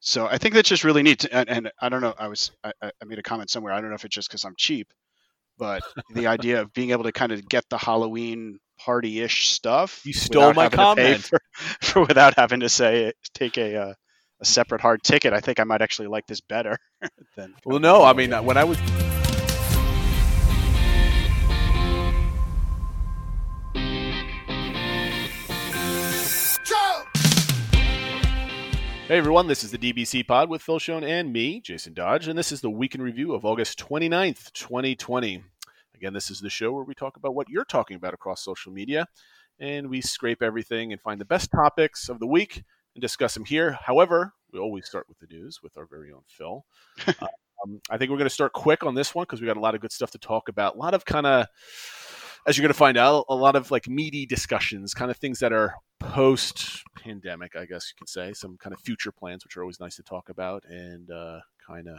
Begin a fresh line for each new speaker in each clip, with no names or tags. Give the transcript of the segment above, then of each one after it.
So I think that's just really neat. To, and, and, I don't know. I was I, I made a comment somewhere. I don't know if it's just because I'm cheap, but the idea of being able to kind of get the Halloween party-ish stuff.
You stole my comment
for, for, without having to say take a uh, a separate hard ticket. I think I might actually like this better than.
Well, no. I mean, when I was Hey everyone, this is the DVC Pod with Phil Schoen and me, Jason Dodge, and this is the week in review of August 29th, 2020. Again, this is the show where we talk about what you're talking about across social media, and we scrape everything and find the best topics of the week and discuss them here. However, we always start with the news with our very own Phil. um, I think we're going to start quick on this one because we got a lot of good stuff to talk about. A lot of kind of as you're going to find out, a lot of like meaty discussions, kind of things that are post pandemic, I guess you could say, some kind of future plans, which are always nice to talk about, and uh, kind of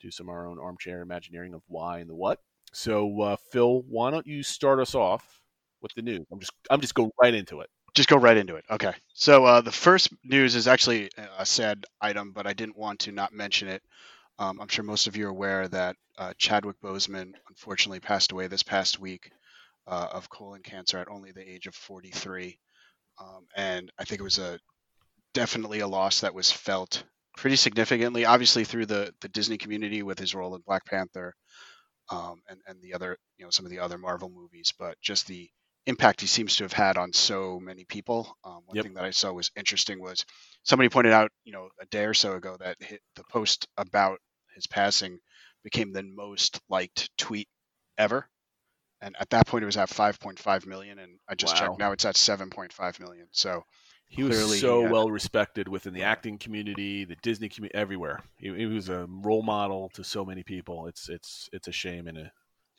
do some of our own armchair imagineering of why and the what. So, uh, Phil, why don't you start us off with the news? I'm just I'm just go right into it.
Just go right into it. Okay. So uh, the first news is actually a sad item, but I didn't want to not mention it. Um, I'm sure most of you are aware that uh, Chadwick Boseman unfortunately passed away this past week uh, of colon cancer at only the age of 43. Um, and I think it was a definitely a loss that was felt pretty significantly, obviously through the the Disney community with his role in Black Panther, um, and and the other you know some of the other Marvel movies, but just the impact he seems to have had on so many people. Um, one yep. thing that I saw was interesting was somebody pointed out you know a day or so ago that the post about his passing became the most liked tweet ever and at that point it was at 5.5 million and i just wow. checked now it's at 7.5 million. So
he was so he well respected within the acting community the disney community everywhere. He, he, was a role model to so many people. It's it's it's a shame and a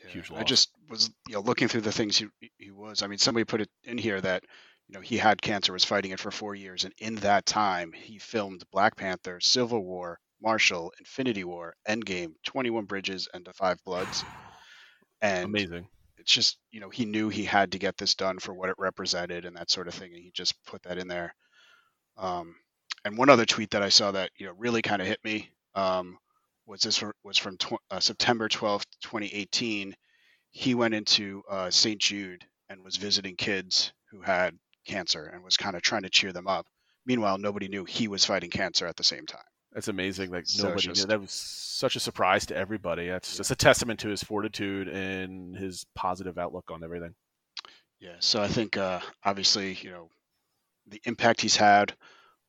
yeah, huge loss
i just was you know looking through the things he, he was. I mean somebody put it in here that you know he had cancer was fighting it for four years and in that time he filmed black panther civil war marshall infinity war endgame 21 bridges and the five bloods. And
amazing
it's just you know he knew he had to get this done for what it represented and that sort of thing and he just put that in there. Um, and one other tweet that i saw that you know really kind of hit me um, was this was from tw- uh, september 12th 2018 he went into uh, st jude and was visiting kids who had cancer and was kind of trying to cheer them up. Meanwhile nobody knew he was fighting cancer at the same time
that's amazing. Like nobody knew. That was such a surprise to everybody. That's just a testament to his fortitude and his positive outlook on everything.
Yeah. So I think uh, obviously, you know, the impact he's had,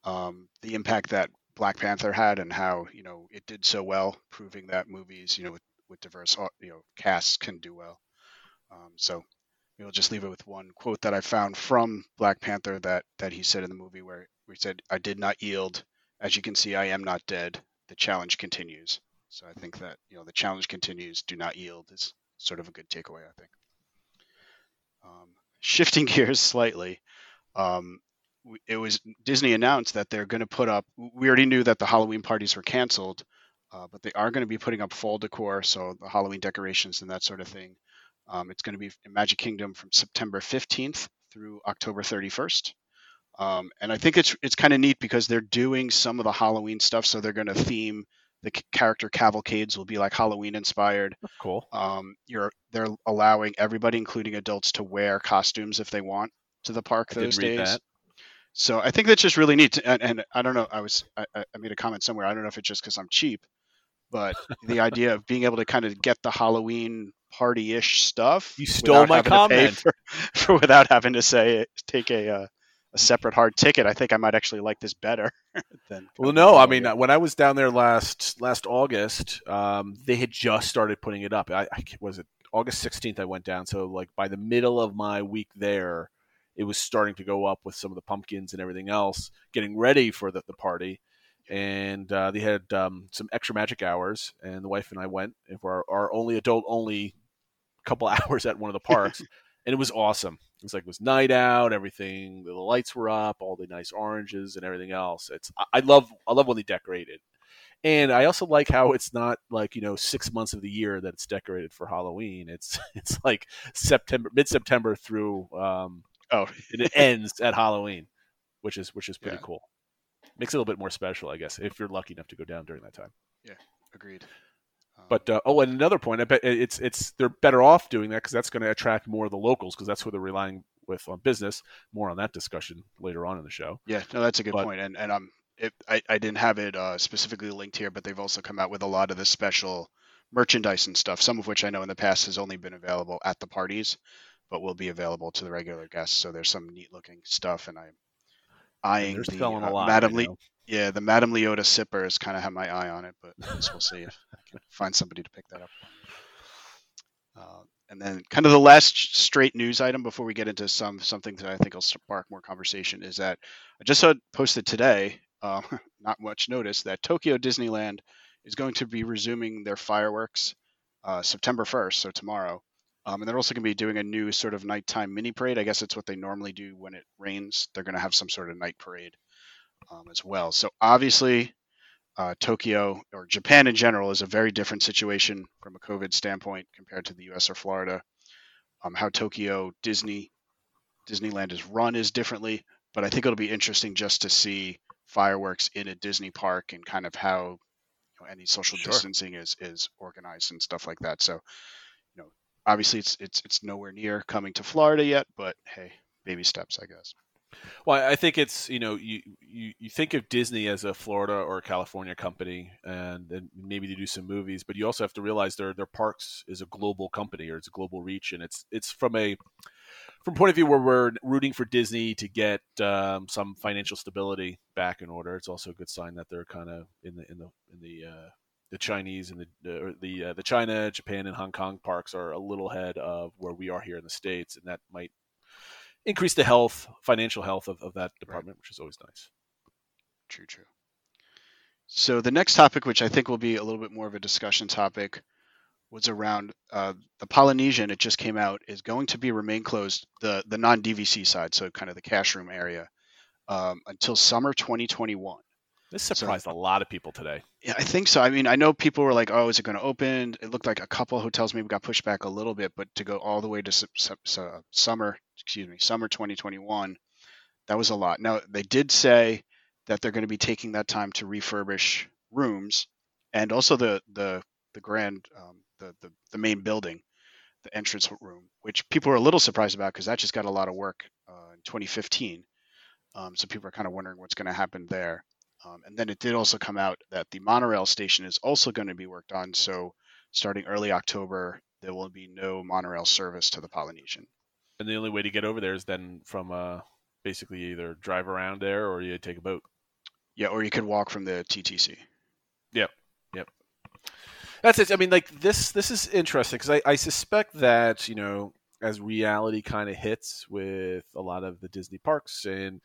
um, the impact that Black Panther had, and how you know it did so well, proving that movies, you know, with, with diverse uh, you know casts can do well. Um, so we'll just leave it with one quote that I found from Black Panther that that he said in the movie where he said, "I did not yield." As you can see, I am not dead. The challenge continues. So I think that you know the challenge continues. Do not yield is sort of a good takeaway. I think. Um, shifting gears slightly, um, it was Disney announced that they're going to put up. We already knew that the Halloween parties were canceled, uh, but they are going to be putting up fall decor, so the Halloween decorations and that sort of thing. Um, it's going to be in Magic Kingdom from September 15th through October 31st. Um, and I think it's it's kind of neat because they're doing some of the Halloween stuff, so they're going to theme the character cavalcades will be like Halloween inspired.
cool.
Um, you're they're allowing everybody, including adults, to wear costumes if they want to the park I those days. That. So I think that's just really neat. To, and, and, I don't know. I was I, I, made a comment somewhere. I don't know if it's just because I'm cheap, but the idea of being able to kind of get the Halloween party-ish stuff.
You stole my comment
for, for, without having to say it, take a uh, a separate hard ticket, I think I might actually like this better. than
well, no, I mean when I was down there last last August, um, they had just started putting it up. I, I was it August sixteenth. I went down, so like by the middle of my week there, it was starting to go up with some of the pumpkins and everything else, getting ready for the, the party. And uh, they had um, some extra magic hours, and the wife and I went for our, our only adult only couple hours at one of the parks, and it was awesome. It was like it was night out, everything. The lights were up, all the nice oranges and everything else. It's I love I love when they decorate it, and I also like how it's not like you know six months of the year that it's decorated for Halloween. It's it's like September, mid September through um,
oh
it ends at Halloween, which is which is pretty yeah. cool. makes it a little bit more special, I guess, if you're lucky enough to go down during that time.
Yeah, agreed.
But uh, oh, and another point, I bet it's it's they're better off doing that because that's going to attract more of the locals because that's who they're relying with on business. More on that discussion later on in the show.
yeah, no, that's a good
but-
point. And and um, it, I I didn't have it uh, specifically linked here, but they've also come out with a lot of the special merchandise and stuff. Some of which I know in the past has only been available at the parties, but will be available to the regular guests. So there's some neat looking stuff, and I'm eyeing
they're
the
selling a
uh,
lot.
Madame
right
Le- yeah, the Madame Leota sipper has kind of had my eye on it, but I guess we'll see if I can find somebody to pick that up. Uh, and then, kind of the last straight news item before we get into some something that I think will spark more conversation is that I just saw posted today. Uh, not much notice that Tokyo Disneyland is going to be resuming their fireworks uh, September 1st, so tomorrow. Um, and they're also going to be doing a new sort of nighttime mini parade. I guess it's what they normally do when it rains. They're going to have some sort of night parade um, as well. So obviously, uh, Tokyo or Japan in general is a very different situation from a COVID standpoint compared to the U.S. or Florida. Um, how Tokyo Disney Disneyland is run is differently, but I think it'll be interesting just to see fireworks in a Disney park and kind of how you know, any social
Sure.
distancing is is organized and stuff like that. So, obviously it's it's it's nowhere near coming to Florida yet, but hey, baby steps, I guess.
Well, I think it's you know you, you you think of Disney as a Florida or a California company, and then maybe they do some movies, but you also have to realize their their parks is a global company or it's a global reach, and it's it's from a from point of view where we're rooting for Disney to get um, some financial stability back in order. It's also a good sign that they're kind of in the in the in the uh, the Chinese and the or the uh, the China, Japan, and Hong Kong parks are a little ahead of where we are here in the states, and that might increase the health, financial health of, of that department, which is always nice.
True, true. So the next topic, which I think will be a little bit more of a discussion topic, was around uh, the Polynesian. It just came out is going to be remain closed the the non DVC side, so kind of the cash room area, um, until summer 2021.
This surprised a lot of people today.
Yeah, I think so. I mean, I know people were like, "Oh, is it going to open?" It looked like a couple of hotels maybe got pushed back a little bit, but to go all the way to su- su- su- summer, excuse me, summer 2021, that was a lot. Now they did say that they're going to be taking that time to refurbish rooms and also the the the grand um, the, the the main building, the entrance room, which people were a little surprised about because that just got a lot of work uh, in 2015. Um, so people are kind of wondering what's going to happen there. Um, and then it did also come out that the monorail station is also going to be worked on. So starting early October, there will be no monorail service to the Polynesian.
And the only way to get over there is then from uh, basically either drive around there or you take a boat.
Yeah, or you could walk from the TTC. Yep, yep.
That's it. I mean, like this. This is interesting because I, I suspect that you know, as reality kind of hits with a lot of the Disney parks, and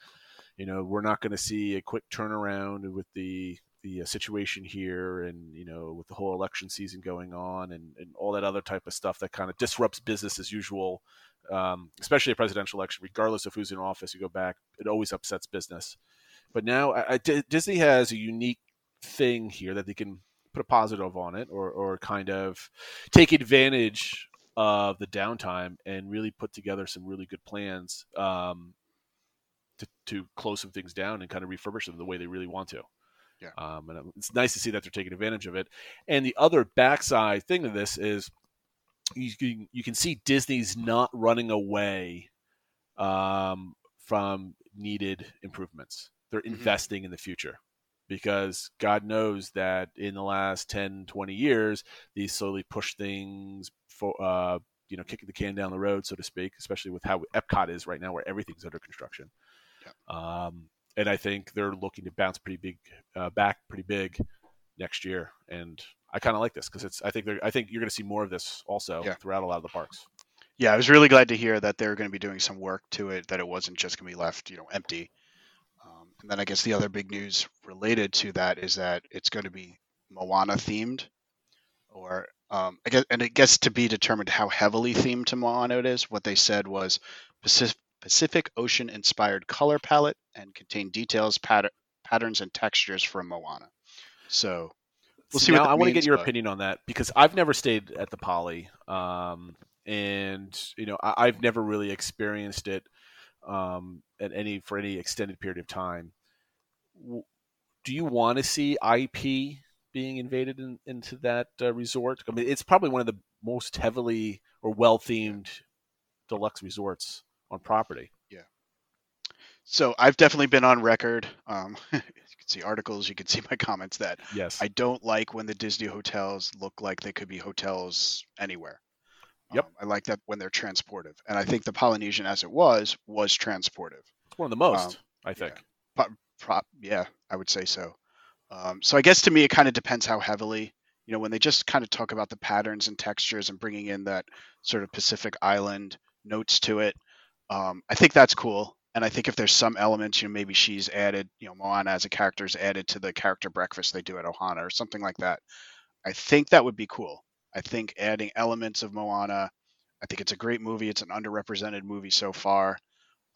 you know, we're not going to see a quick turnaround with the the uh, situation here, and you know, with the whole election season going on, and, and all that other type of stuff that kind of disrupts business as usual. Um, especially a presidential election, regardless of who's in office, you go back, it always upsets business. But now I, I, Disney has a unique thing here that they can put a positive on it or, or kind of take advantage of the downtime and really put together some really good plans um, to, to close some things down and kind of refurbish them the way they really want to.
Yeah.
Um, and it's nice to see that they're taking advantage of it. And the other backside thing of this is you can, you can see Disney's not running away um, from needed improvements. They're
Mhm.
investing in the future because God knows that in the last 10, 20 years, these slowly push things for, uh, you know, kicking the can down the road, so to speak, especially with how Epcot is right now, where everything's under construction. Um, and I think they're looking to bounce pretty big, uh, back pretty big next year. And I kind of like this because it's, I think they're, I think you're going to see more of this also
Yeah.
throughout a lot of the parks.
Yeah, I was really glad to hear that they're going to be doing some work to it, that it wasn't just going to be left, you know, empty. Um, and then I guess the other big news related to that is that it's going to be Moana themed, or um, I guess, and it gets to be determined how heavily themed to Moana it is. What they said was Pacific, Pacific Ocean inspired color palette and contain details, pat- patterns, and textures from Moana. So We'll see
now, I want to get your
but-
opinion on that because I've never stayed at the Poly, um, and you know I, I've never really experienced it um, at any for any extended period of time. W- do you want to see IP being invaded in, into that uh, resort? I mean, it's probably one of the most heavily or well themed deluxe resorts on property.
Yeah. So I've definitely been on record. Um, you can see articles, you can see my comments that
yes,
I don't like when the Disney hotels look like they could be hotels anywhere.
Yep.
Um, I like that when they're transportive, and I think the Polynesian, as it was, was transportive.
It's one of the most,
um,
I think.
Yeah. Pro- yeah, I would say so. Um, so I guess to me, it kind of depends how heavily, you know, when they just kind of talk about the patterns and textures and bringing in that sort of Pacific Island notes to it. Um, I think that's cool. And I think if there's some elements, you know, maybe she's added, you know, Moana as a character is added to the character breakfast they do at Ohana or something like that. I think that would be cool. I think adding elements of Moana, I think it's a great movie. It's an underrepresented movie so far.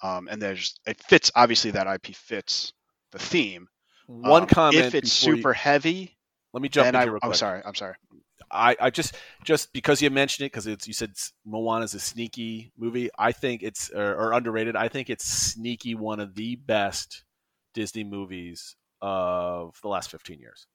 Um, and there's, it fits, obviously, that IP fits the theme.
One
Um,
comment.
If it's
before you-
super heavy,
let me jump in
I,
here real
oh, sorry. I'm sorry.
I, I just just because you mentioned it because it's you said Moana is a sneaky movie. I think it's or, or underrated. I think it's sneaky one of the best Disney movies of the last fifteen years.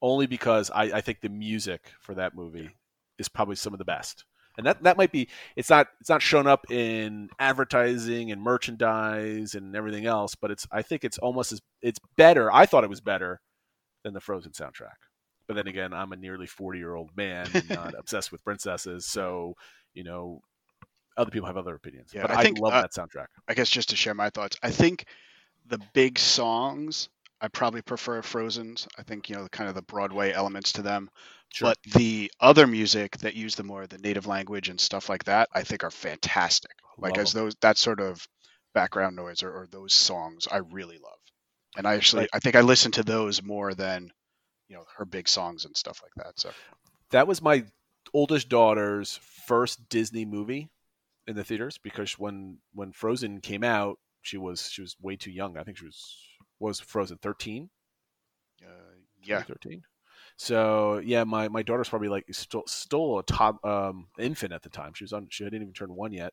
Only because I, I think the music for that movie is probably some of the best, and that that might be it's not it's not shown up in advertising and merchandise and everything else, but it's I think it's almost as it's better. I thought it was better than the Frozen soundtrack. But then again, I'm a nearly 40 year old man, and not obsessed with princesses. So, you know, other people have other opinions.
Yeah,
but
I
I,
think,
love
uh,
that soundtrack.
I guess just to share my thoughts, I think the big songs, I probably prefer Frozen's. I think, you know, kind of the Broadway elements to them.
Sure.
But the other music that use the more the native language and stuff like that, I think are fantastic. Like
Love
as those that sort of background noise or, or those songs, I really love. And I actually. I think I listen to those more than, you know, her big songs and stuff like that. So
that was my oldest daughter's first Disney movie in the theaters because when when Frozen came out, she was she was way too young. I think she was was Frozen 13.
uh, yeah,
13. So yeah, my, my daughter's probably like still still a top um, infant at the time. She was on she hadn't even turned one yet.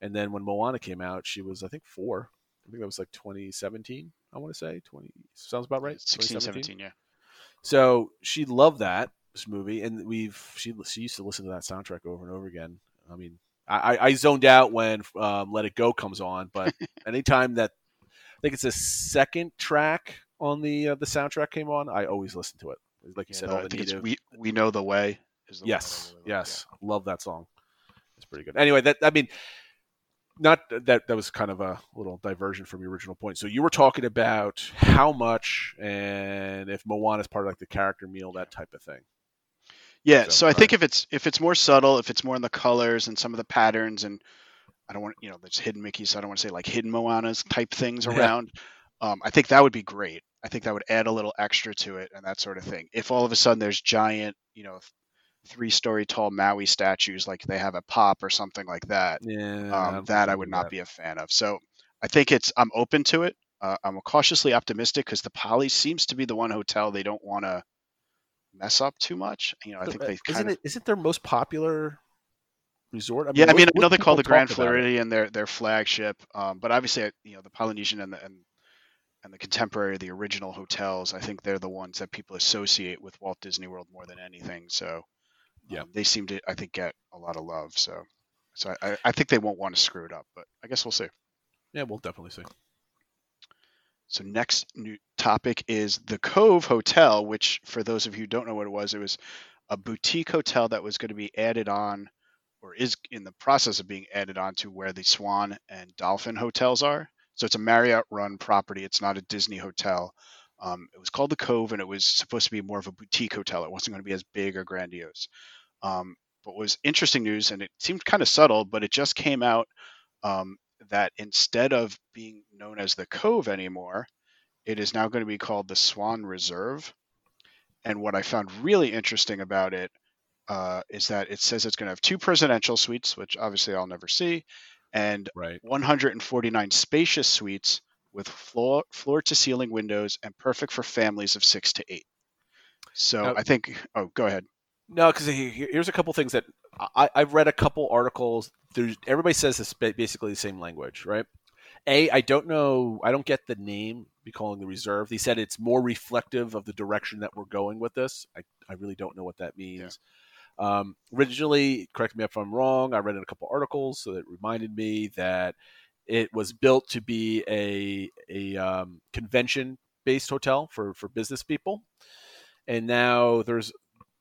And then when Moana came out, she was I think four. I think that was like 2017. I want to say 20 sounds about right.
16, 17, yeah.
So she loved that this movie, and we've she she used to listen to that soundtrack over and over again. I mean, I, I zoned out when um, Let It Go comes on, but anytime that I think it's the second track on the uh, the soundtrack came on, I always listen to it. Like you
Yeah,
said,
no,
all
I
the
think it's
native.
we we know the way. The one that I
yes,
really love,
yes, love that song. It's pretty good. Anyway, that I mean, not that that was kind of a little diversion from your original point. So you were talking about how much and if Moana is part of like the character meal, that type of thing.
Yeah,
So,
so I
right.
think if it's if it's more subtle, if it's more in the colors and some of the patterns, and I don't want you know there's hidden Mickey, so I don't want to say like hidden Moanas type things
Yeah.
around. Um, I think that would be great. I think that would add a little extra to it and that sort of thing. If all of a sudden there's giant, you know, three story tall Maui statues like they have at Pop or something like that,
Yeah,
um, that I would not be a fan of. So I think it's I'm open to it. Uh, I'm cautiously optimistic because the Poly seems to be the one hotel they don't want to mess up too much. You know, I think they kind
isn't
of
it isn't their most popular resort?
yeah, I mean, I
what
know they call the Grand? Floridian their their flagship, um, but obviously, you know, the Polynesian and the and, and the contemporary, the original hotels, I think they're the ones that people associate with Walt Disney World more than anything. So,
Yeah.
um, they seem to, I think, get a lot of love. So, so I, I think they won't want to screw it up, but I guess we'll see.
Yeah, we'll definitely see.
So next new topic is the Cove Hotel, which for those of you who don't know what it was, it was a boutique hotel that was going to be added on or is in the process of being added on to where the Swan and Dolphin hotels are. So it's a Marriott run property. It's not a Disney hotel. Um, it was called the Cove and it was supposed to be more of a boutique hotel. It wasn't going to be as big or grandiose. Um, but was interesting news and it seemed kind of subtle, but it just came out um, that instead of being known as the Cove anymore, it is now going to be called the Swan Reserve. And what I found really interesting about it uh, is that it says it's going to have two presidential suites, which obviously I'll never see, and
Right.
149 spacious suites with floor floor to ceiling windows and perfect for families of six to eight. So
Now-
I think. Oh, go ahead.
No, because here's a couple things that I, I've read a couple articles. There's everybody says it's basically the same language, right? A, I don't know. I don't get the name be calling the reserve. He said it's more reflective of the direction that we're going with this. I, I really don't know what that means. Yeah. Um, originally, correct me if I'm wrong. I read in a couple articles, so it reminded me that it was built to be a a um, convention based hotel for for business people, and now there's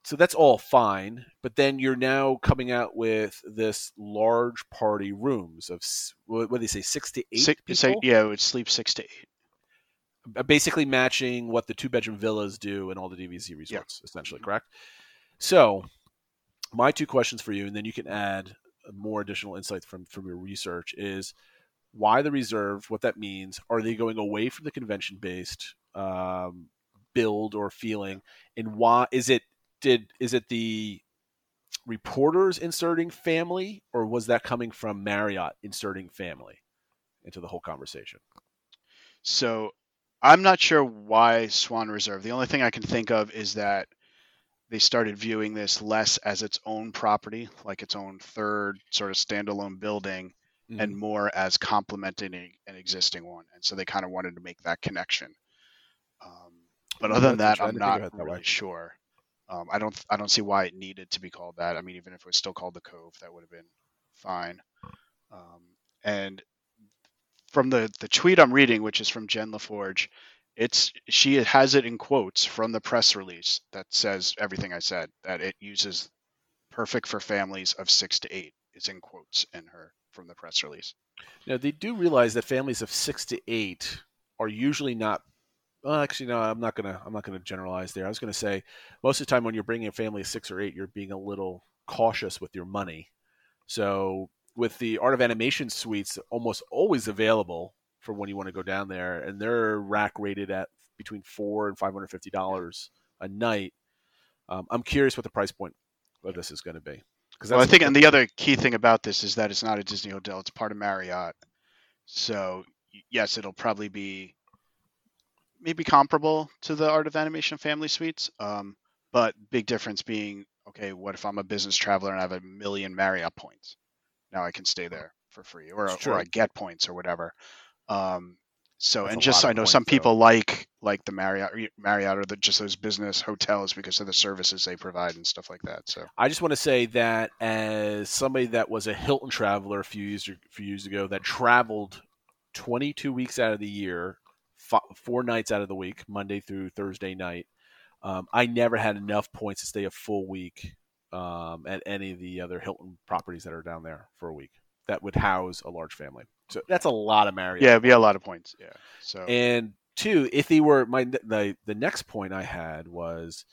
so that's all fine. But then you're now coming out with this large party rooms of what, do they say, six to eight six, people?
Yeah, it would sleep six to eight.
Basically matching what the two bedroom villas do in all the DVC resorts, yeah. essentially, correct? So, my two questions for you, and then you can add more additional insights from from your research is why the reserve, what that means. Are they going away from the convention based um, build or feeling, and why is it did is it the reporters inserting family, or was that coming from Marriott inserting family into the whole conversation?
So I'm not sure why Swan Reserve. The only thing I can think of is that they started viewing this less as its own property, like its own third sort of standalone building, mm-hmm. and more as complementing an existing one. And so they kind of wanted to make that connection. Um, but other than that, I'm not really way. sure. Um, I don't I don't see why it needed to be called that. I mean, even if it was still called the Cove, that would have been fine. Um, and from the the tweet I'm reading, which is from Jen LaForge, it's she has it in quotes from the press release that says everything I said. That it uses perfect for families of six to eight. Is in quotes in her from the press release.
Now they do realize that families of six to eight are usually not well, actually, no. I'm not gonna. I'm not gonna generalize there. I was gonna say most of the time when you're bringing a family of six or eight, you're being a little cautious with your money. So with the Art of Animation suites, almost always available for when you want to go down there, and they're rack rated at between four and five hundred fifty dollars a night. Um, I'm curious what the price point of this is going to be.
Because well, I think, and the other key thing about this is that it's not a Disney hotel; it's part of Marriott. So yes, it'll probably be maybe comparable to the Art of Animation family suites. Um, but big difference being, okay, what if I'm a business traveler and I have a million Marriott points? Now I can stay there for free, or or I get points or whatever. Um, so That's and just I know some people like like the Marriott Marriott or the, just those business hotels because of the services they provide and stuff like that. So
I just want to say that as somebody that was a Hilton traveler a few years a few years ago that traveled 22 weeks out of the year four nights out of the week, Monday through Thursday night. Um, I never had enough points to stay a full week um, at any of the other Hilton properties that are down there for a week that would house a large family. So that's a lot of Marriott.
Yeah, it'd be a lot of points. Yeah. So
and two, if they were my the the next point I had was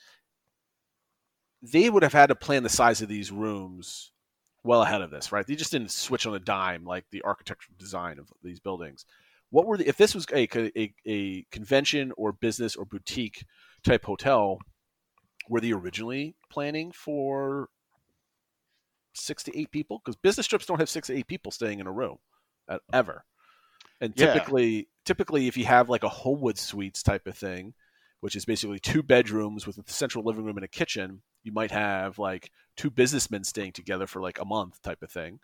they would have had to plan the size of these rooms well ahead of this, right? They just didn't switch on a dime like the architectural design of these buildings what were the, if this was a, a, a convention or business or boutique type hotel were they originally planning for six to eight people because business trips don't have six to eight people staying in a room uh, ever. And typically yeah. typically if you have like a homewood suites type of thing which is basically two bedrooms with a central living room and a kitchen you might have like two businessmen staying together for like a month type of thing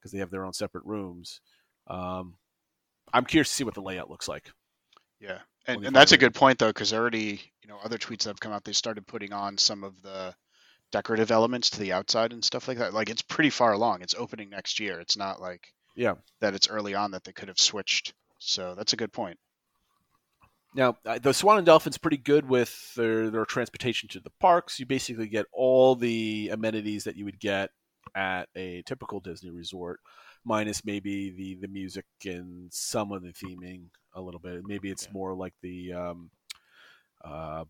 because they have their own separate rooms. Um, I'm curious to see what the layout looks like.
Yeah, and, and that's a good point though, because already you know other tweets that have come out, they started putting on some of the decorative elements to the outside and stuff like that. Like it's pretty far along. It's opening next year. It's not like
yeah
that it's early on that they could have switched. So that's a good point.
Now, uh, the Swan and Dolphin's pretty good with their, their transportation to the parks. You basically get all the amenities that you would get at a typical Disney resort minus maybe the the music and some of the theming a little bit. Maybe it's yeah. more like the um, uh,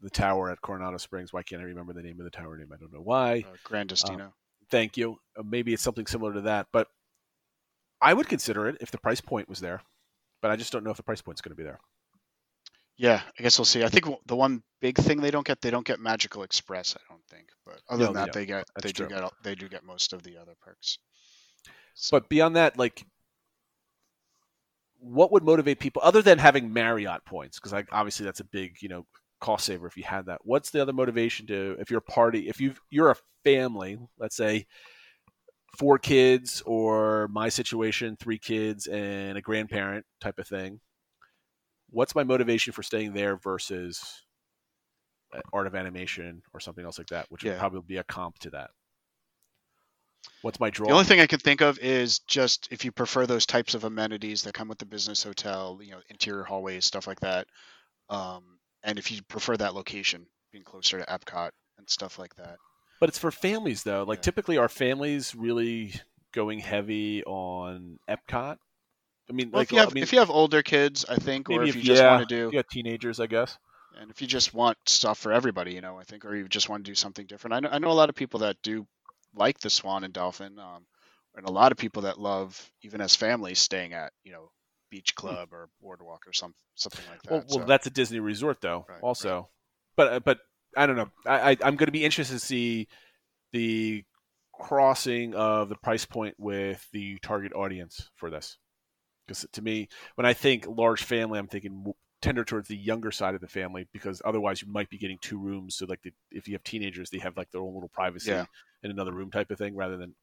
the tower at Coronado Springs. Why can't I remember the name of the tower name? I don't know why.
Uh, Gran Destino. Uh,
thank you. Uh, maybe it's something similar to that, but I would consider it if the price point was there. But I just don't know if the price point's going to be there.
Yeah, I guess we'll see. I think the one big thing they don't get, they don't get Magical Express. I don't think, but other no, than that, they, they get That's they true. do get they do get most of the other perks.
But beyond that, like, what would motivate people other than having Marriott points? Because obviously that's a big you know cost saver if you had that. What's the other motivation to if you're a party if you you're a family, let's say four kids or my situation, three kids and a grandparent type of thing, what's my motivation for staying there versus art of animation or something else like that, which yeah. would probably be a comp to that. What's my draw?
The only thing I can think of is just if you prefer those types of amenities that come with the business hotel, you know, interior hallways, stuff like that. Um, and if you prefer that location, being closer to Epcot and stuff like that.
But it's for families though. Like yeah. typically, are families really going heavy on Epcot? I mean,
well,
like
if you, have,
I mean,
if you have older kids, I think, or if, if you just yeah, want to do,
got teenagers, I guess.
And if you just want stuff for everybody, you know, I think, or you just want to do something different. I know, I know a lot of people that do like the Swan and Dolphin, um, and a lot of people that love, even as families, staying at, you know, Beach. Club or Boardwalk or some something like that.
Well, well so, that's a Disney resort though, right, also. Right. But uh, but I don't know. I, I I'm going to be interested to see the crossing of the price point with the target audience for this. Because to me, when I think large family, I'm thinking tender towards the younger side of the family because otherwise you might be getting two rooms. So like the, if you have teenagers, they have like their own little privacy yeah. in another room type of thing rather than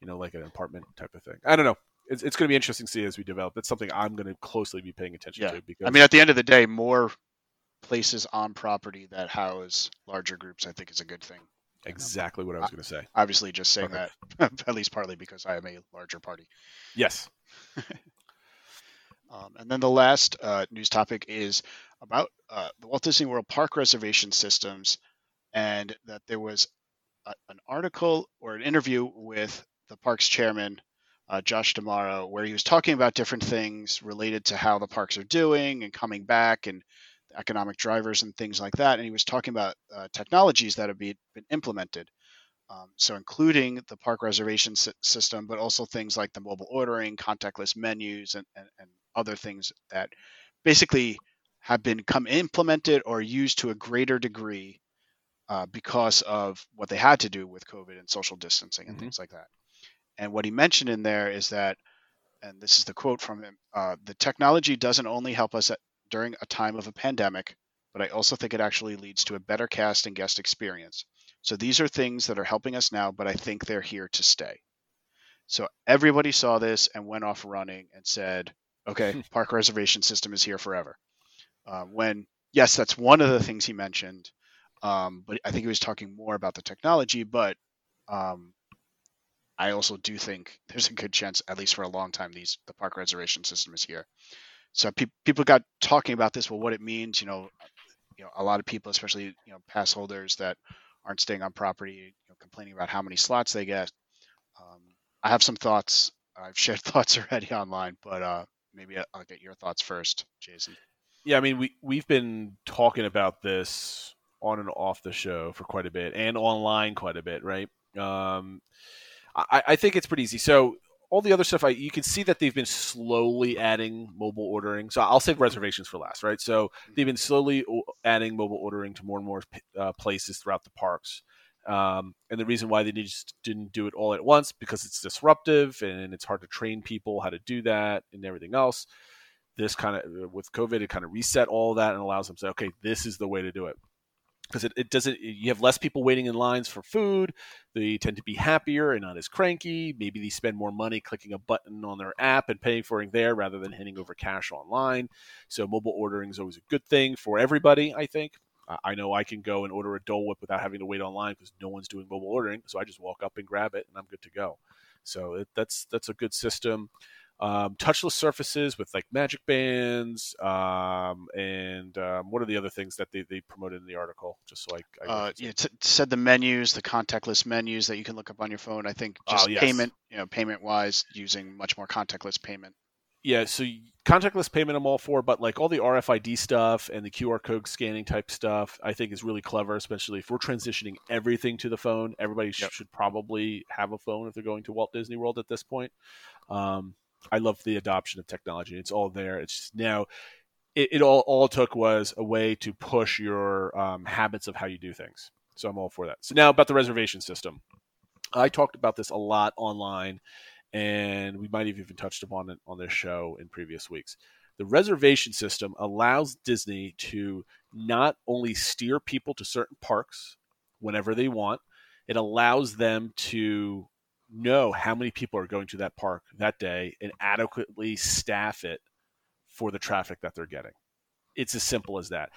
you know like an apartment type of thing. I don't know. It's, it's going to be interesting to see as we develop. That's something I'm going to closely be paying attention yeah. to. Because
I mean, at the end of the day, more places on property that house larger groups, I think, is a good thing.
Exactly what I was going to say.
Obviously, just saying Perfect. that at least partly because I am a larger party.
Yes.
Um, and then the last uh, news topic is about uh, the Walt Disney World park reservation systems, and that there was a, an article or an interview with the parks chairman, uh, Josh D'Amaro, where he was talking about different things related to how the parks are doing and coming back and economic drivers and things like that. And he was talking about uh, technologies that have been, been implemented. Um, so, including the park reservation system, but also things like the mobile ordering, contactless menus, and, and, and other things that basically have been come implemented or used to a greater degree uh, because of what they had to do with COVID and social distancing and mm-hmm. things like that. And what he mentioned in there is that, and this is the quote from him: uh, "The technology doesn't only help us at, during a time of a pandemic, but I also think it actually leads to a better cast and guest experience. So these are things that are helping us now, but I think they're here to stay." So everybody saw this and went off running and said, Okay, park reservation system is here forever. Uh, when yes, that's one of the things he mentioned, um, but I think he was talking more about the technology. But um, I also do think there's a good chance, at least for a long time, these the park reservation system is here. So pe- people got talking about this. Well, what it means, you know, you know, a lot of people, especially you know, pass holders that aren't staying on property, you know, complaining about how many slots they get. Um, I have some thoughts. I've shared thoughts already online, but uh, maybe I'll get your thoughts first, Jason.
Yeah, I mean, we we've been talking about this on and off the show for quite a bit, and online quite a bit, right? Um, I, I think it's pretty easy. So all the other stuff, I, you can see that they've been slowly adding mobile ordering. So I'll save reservations for last, right? So they've been slowly adding mobile ordering to more and more uh, places throughout the parks. Um, and the reason why they just didn't do it all at once because it's disruptive and it's hard to train people how to do that and everything else. This kind of with COVID, it kind of reset all of that and allows them to say, okay, this is the way to do it. Because it, it doesn't, you have less people waiting in lines for food. They tend to be happier and not as cranky. Maybe they spend more money clicking a button on their app and paying for it there rather than handing over cash online. So mobile ordering is always a good thing for everybody, I think. I know I can go and order a Dole Whip without having to wait online because no one's doing mobile ordering. So I just walk up and grab it, and I'm good to go. So that's that's a good system. Um, touchless surfaces with like magic bands, um, and um, what are the other things that they, they promoted in the article? Just so I,
I uh, yeah, t- said the menus, the contactless menus that you can look up on your phone. I think oh, just yes. payment, you know, payment wise, using much more contactless payment
yeah, so contactless payment I'm all for, but like all the RFID stuff and the QR code scanning type stuff, I think is really clever, especially if we're transitioning everything to the phone. Everybody yep. should probably have a phone if they're going to Walt Disney World at this point. Um, I love the adoption of technology. It's all there. It's now it, it all all took was a way to push your um, habits of how you do things. So I'm all for that. So now about the reservation system. I talked about this a lot online and we might have even touched upon it on this show in previous weeks. The reservation system allows Disney to not only steer people to certain parks whenever they want, it allows them to know how many people are going to that park that day and adequately staff it for the traffic that they're getting. It's as simple as that.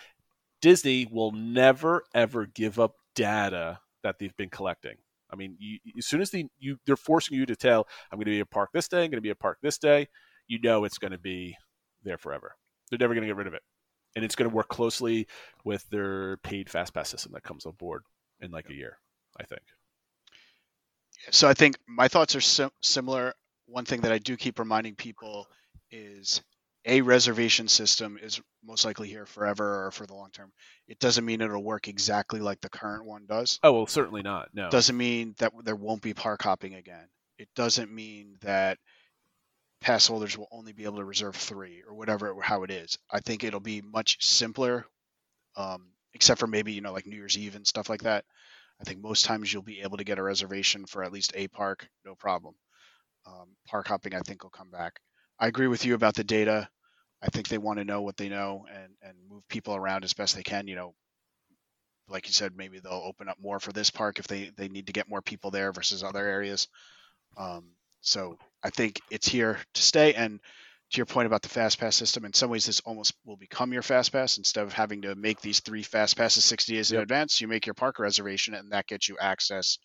Disney will never ever give up data that they've been collecting. I mean, you, as soon as they, you, they're forcing you to tell, I'm going to be a park this day, I'm going to be a park this day, you know it's going to be there forever. They're never going to get rid of it. And it's going to work closely with their paid fast pass system that comes on board in like a year, I think.
So I think my thoughts are sim- similar. One thing that I do keep reminding people is a reservation system is most likely here forever or for the long term. It doesn't mean it'll work exactly like the current one does.
Oh well, certainly not. No.
Doesn't mean that there won't be park hopping again. It doesn't mean that pass holders will only be able to reserve three or whatever how it is. I think it'll be much simpler, um, except for maybe you know like New Year's Eve and stuff like that. I think most times you'll be able to get a reservation for at least a park, no problem. Um, park hopping, I think, will come back. I agree with you about the data. I think they want to know what they know and and move people around as best they can. You know, like you said, maybe they'll open up more for this park if they they need to get more people there versus other areas. Um, so I think it's here to stay. And to your point about the fast pass system, in some ways this almost will become your fast pass instead of having to make these three fast passes 60 days yep. in advance. You make your park reservation, and that gets you access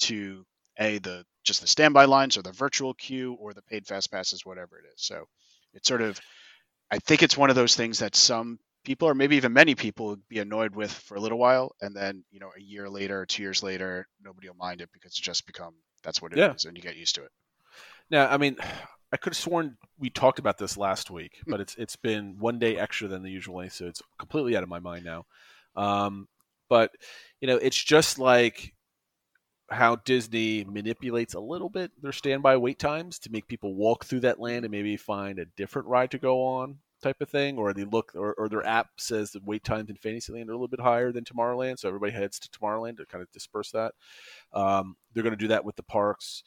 to a the just the standby lines or the virtual queue or the paid fast passes, whatever it is. So it's sort of, I think it's one of those things that some people or maybe even many people would be annoyed with for a little while, and then you know a year later, two years later, nobody will mind it because it's just become that's what it yeah. is, and you get used to it.
Now, I mean, I could have sworn we talked about this last week, but it's it's been one day extra than the usual, so it's completely out of my mind now. Um, but you know, it's just like how Disney manipulates a little bit their standby wait times to make people walk through that land and maybe find a different ride to go on type of thing, or they look, or, or their app says the wait times in Fantasyland are a little bit higher than Tomorrowland, so everybody heads to Tomorrowland to kind of disperse that. Um, they're going to do that with the parks.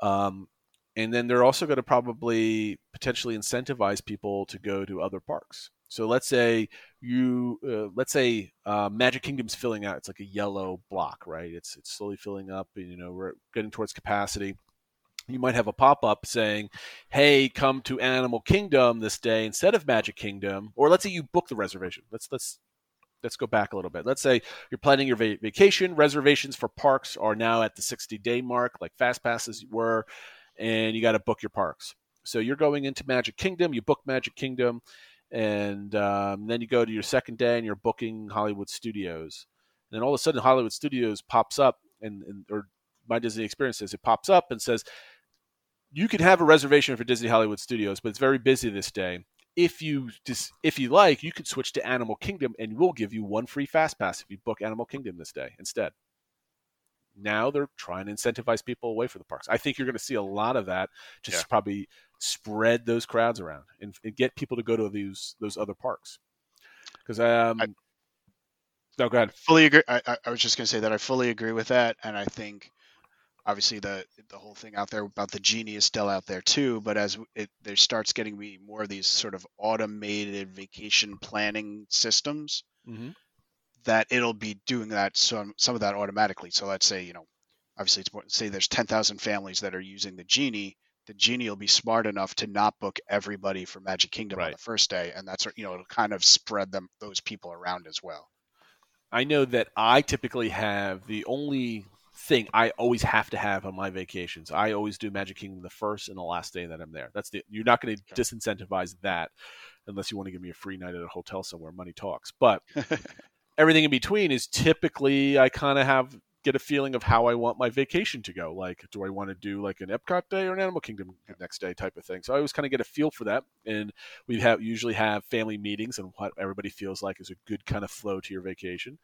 Um, and then they're also going to probably potentially incentivize people to go to other parks. So let's say you, uh, let's say uh, Magic Kingdom's filling out. It's like a yellow block, right? It's it's slowly filling up, and you know we're getting towards capacity. You might have a pop up saying, "Hey, come to Animal Kingdom this day instead of Magic Kingdom." Or let's say you book the reservation. Let's let's let's go back a little bit. Let's say you're planning your va- vacation. Reservations for parks are now at the 60 day mark, like fast passes were and you got to book your parks. So you're going into Magic Kingdom, you book Magic Kingdom, and um, then you go to your second day and you're booking Hollywood Studios. And then all of a sudden, Hollywood Studios pops up, and, and or my Disney experience says it pops up and says, you can have a reservation for Disney Hollywood Studios, but it's very busy this day. If you just, if you like, you could switch to Animal Kingdom, and we'll give you one free fast pass if you book Animal Kingdom this day instead now they're trying to incentivize people away from the parks. I think you're going to see a lot of that. Just yeah. probably spread those crowds around and, and, get people to go to these those other parks. Because um, I, no, go ahead.
Fully agree. I, I was just going to say that I fully agree with that, and I think obviously the the whole thing out there about the genie is still out there too. But as it there starts getting me more of these sort of automated vacation planning systems. Mm-hmm that it'll be doing that some some of that automatically. So let's say you know, obviously it's more, say there's 10,000 families that are using the genie. The genie will be smart enough to not book everybody for Magic Kingdom right. on the first day, and that's you know it'll kind of spread them those people around as well.
I know that I typically have the only thing I always have to have on my vacations. I always do Magic Kingdom the first and the last day that I'm there. That's the you're not going to okay. disincentivize that unless you want to give me a free night at a hotel somewhere. Money talks, but everything in between is typically I kind of have get a feeling of how I want my vacation to go. Like, do I want to do like an Epcot day or an Animal Kingdom next day type of thing? So I always kind of get a feel for that. And we have usually have family meetings and what everybody feels like is a good kind of flow to your vacation.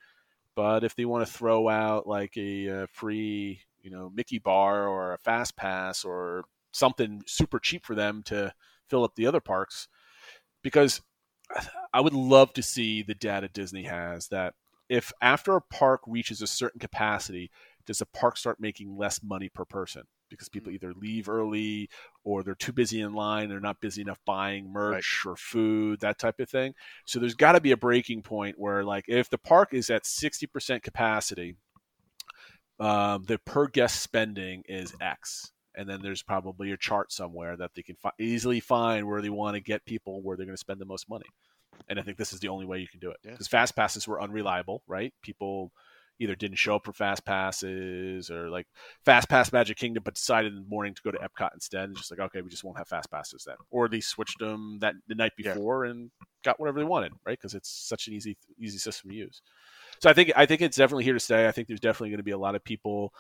But if they want to throw out like a, a free, you know, Mickey bar or a fast pass or something super cheap for them to fill up the other parks, because I would love to see the data Disney has that if after a park reaches a certain capacity, does a park start making less money per person? Because people mm. either leave early or they're too busy in line, they're not busy enough buying merch right. or food, that type of thing. So there's got to be a breaking point where, like, if the park is at 60% capacity, um, the per guest spending is X, and then there's probably a chart somewhere that they can fi- easily find where they want to get people where they're going to spend the most money. And I think this is the only way you can do it because yeah. fast passes were unreliable, right? People either didn't show up for fast passes or like fast pass Magic Kingdom, but decided in the morning to go to Epcot instead. And just like, okay, we just won't have fast passes then, or they switched them that the night before yeah. and got whatever they wanted, right? Because it's such an easy easy system to use. So I think I think it's definitely here to stay. I think there's definitely going to be a lot of people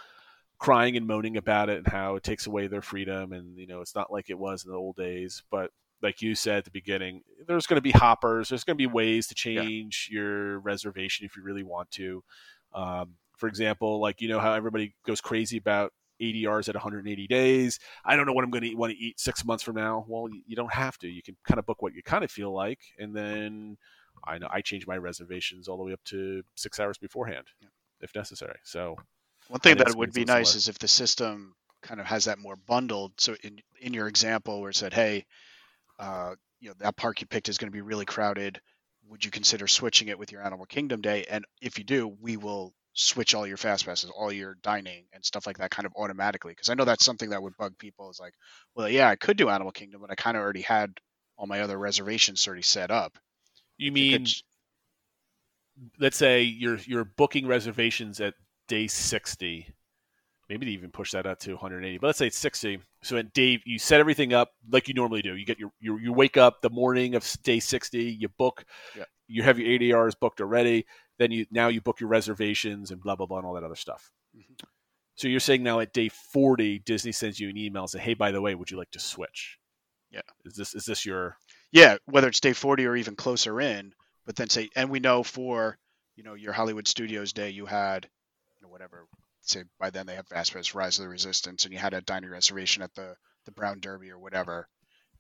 crying and moaning about it and how it takes away their freedom and you know it's not like it was in the old days but like you said at the beginning there's going to be hoppers there's going to be ways to change yeah. your reservation if you really want to um, for example, like you know how everybody goes crazy about ADRs at 180 days. I don't know what I'm going to want to eat six months from now. Well, you don't have to. You can kind of book what you kind of feel like, and then I know I change my reservations all the way up to six hours beforehand, yeah. if necessary. So
one thing that would be nice is if the system kind of has that more bundled. So in in your example where it said, hey, uh, you know that park you picked is going to be really crowded would you consider switching it with your Animal Kingdom day? And if you do, we will switch all your fast passes, all your dining and stuff like that kind of automatically. Because I know that's something that would bug people is like, well, yeah, I could do Animal Kingdom, but I kind of already had all my other reservations already set up.
You mean, you let's say you're you're booking reservations at day 60 maybe they even push that out to 180 but let's say it's 60 so at dave you set everything up like you normally do. You get your, your you wake up the morning of day 60 you book yeah. you have your adrs booked already then you now you book your reservations and blah blah blah and all that other stuff. Mm-hmm. so you're saying now at day 40 disney sends you an email and say hey by the way would you like to switch?
Yeah.
Is this is this your
yeah whether it's day 40 or even closer in but then say and we know for you know your hollywood studios day you had whatever say by then they have Fast Pass Rise of the Resistance, and you had a dining reservation at the the Brown Derby or whatever,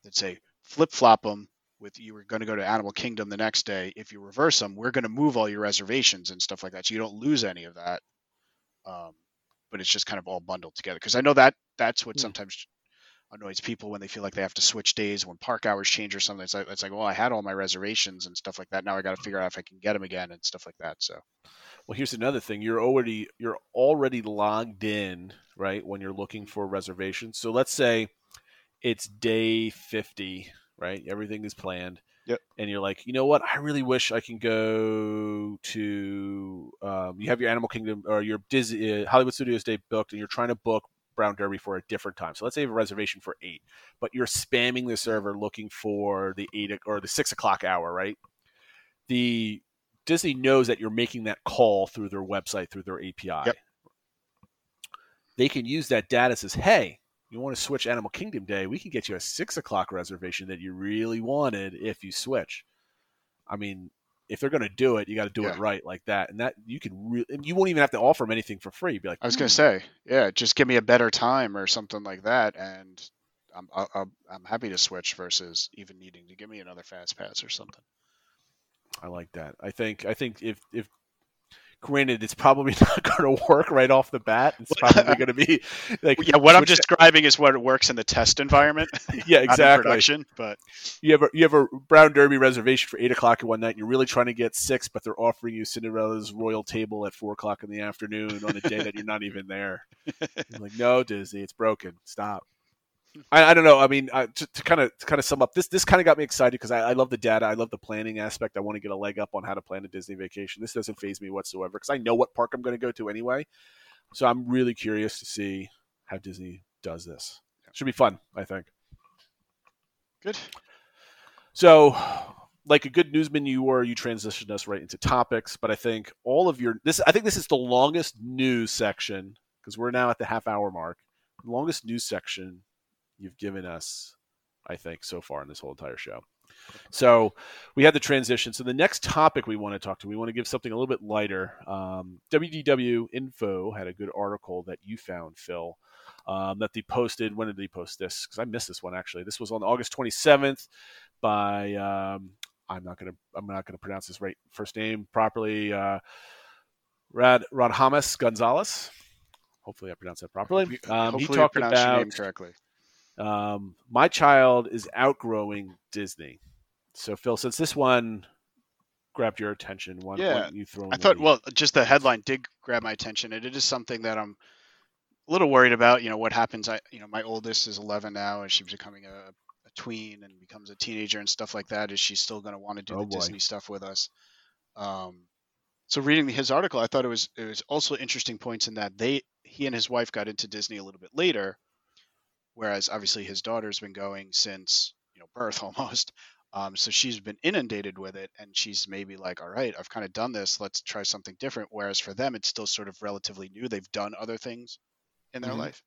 that say flip flop them with you were going to go to Animal Kingdom the next day. If you reverse them, we're going to move all your reservations and stuff like that, so you don't lose any of that. Um, but it's just kind of all bundled together because I know that that's what hmm. sometimes annoys people when they feel like they have to switch days when park hours change or something. It's like, it's like, well, I had all my reservations and stuff like that. Now I got to figure out if I can get them again and stuff like that. So,
well, here's another thing: you're already you're already logged in, right? When you're looking for reservations. So let's say it's day 50, right? Everything is planned.
Yep.
And you're like, you know what? I really wish I can go to. Um, you have your Animal Kingdom or your Disney uh, Hollywood Studios day booked, and you're trying to book Brown Derby for a different time. So let's say you have a reservation for eight, but you're spamming the server looking for the eight or the six o'clock hour, right? The Disney knows that you're making that call through their website, through their API. Yep. They can use that data says, hey, you want to switch Animal Kingdom Day, we can get you a six o'clock reservation that you really wanted if you switch. I mean, if they're going to do it, you got to do yeah. it right like that. And that you can really, you won't even have to offer them anything for free. Be like,
I was going to hmm. say, yeah, just give me a better time or something like that, and I'm I'm, I'm happy to switch versus even needing to give me another fast pass or something.
I like that. I think I think if if granted, it's probably not going to work right off the bat. It's probably going to be like
yeah. What I'm describing is what it works in the test environment.
yeah, exactly.
production, but
you have a you have a Brown Derby reservation for eight o'clock at one night. And You're really trying to get six, but they're offering you Cinderella's royal table at four o'clock in the afternoon on a day that you're not even there. You're like, no, Disney, it's broken. Stop. I, I, don't know. I mean, uh, to, kind of to kind of sum up, this this kind of got me excited because I, I, love the data. I love the planning aspect. I want to get a leg up on how to plan a Disney vacation. This doesn't phase me whatsoever because I know what park I'm going to go to anyway. So I'm really curious to see how Disney does this. Should be fun, I think.
Good.
So, like a good newsman you were, you transitioned us right into topics. But I think all of your this, I think this is the longest news section because we're now at the half hour mark. The longest news section you've given us, I think, so far in this whole entire show. So we had the transition. So the next topic we want to talk to, we want to give something a little bit lighter. Um, WDW Info had a good article that you found, Phil, um, that they posted. When did they post this? Because I missed this one actually. This was on August 27th by um, I'm not gonna I'm not gonna pronounce this right first name properly. Uh, Rad Radhamas Gonzalez. Hopefully I pronounced that properly.
Um, he talked about correctly.
Um, my child is outgrowing Disney. So, Phil, since this one, grabbed your attention? Why,
yeah,
you throw?
I thought. Well, just the headline did grab my attention, and it is something that I'm a little worried about. You know, what happens? I, you know, my oldest is 11 now, and she's becoming a, a tween and becomes a teenager and stuff like that. Is she still going to want to do
Oh,
the
boy.
Disney stuff with us? Um, so reading his article, I thought it was it was also interesting points in that they he and his wife got into Disney a little bit later, whereas obviously his daughter's been going since you know birth almost. Um, so she's been inundated with it, and she's maybe like, all right, I've kind of done this. Let's try something different. Whereas for them, it's still sort of relatively new. They've done other things in their
Mhm.
life,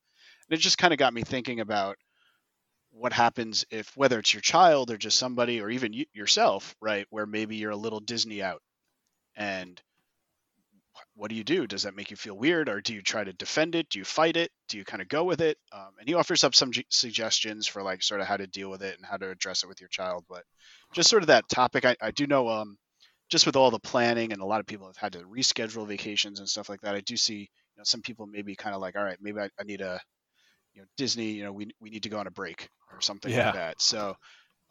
and it just kind of got me thinking about what happens if whether it's your child or just somebody or even you, yourself, right? Where maybe you're a little Disney out, and what do you do? Does that make you feel weird, or do you try to defend it? Do you fight it? Do you kind of go with it? Um, and he offers up some g- suggestions for like sort of how to deal with it and how to address it with your child. But just sort of that topic, I, I do know, um, just with all the planning and a lot of people have had to reschedule vacations and stuff like that. I do see, you know, some people maybe kind of like, all right, maybe I, I need a, you know, Disney, you know, we we need to go on a break or something
Yeah.
like that. So.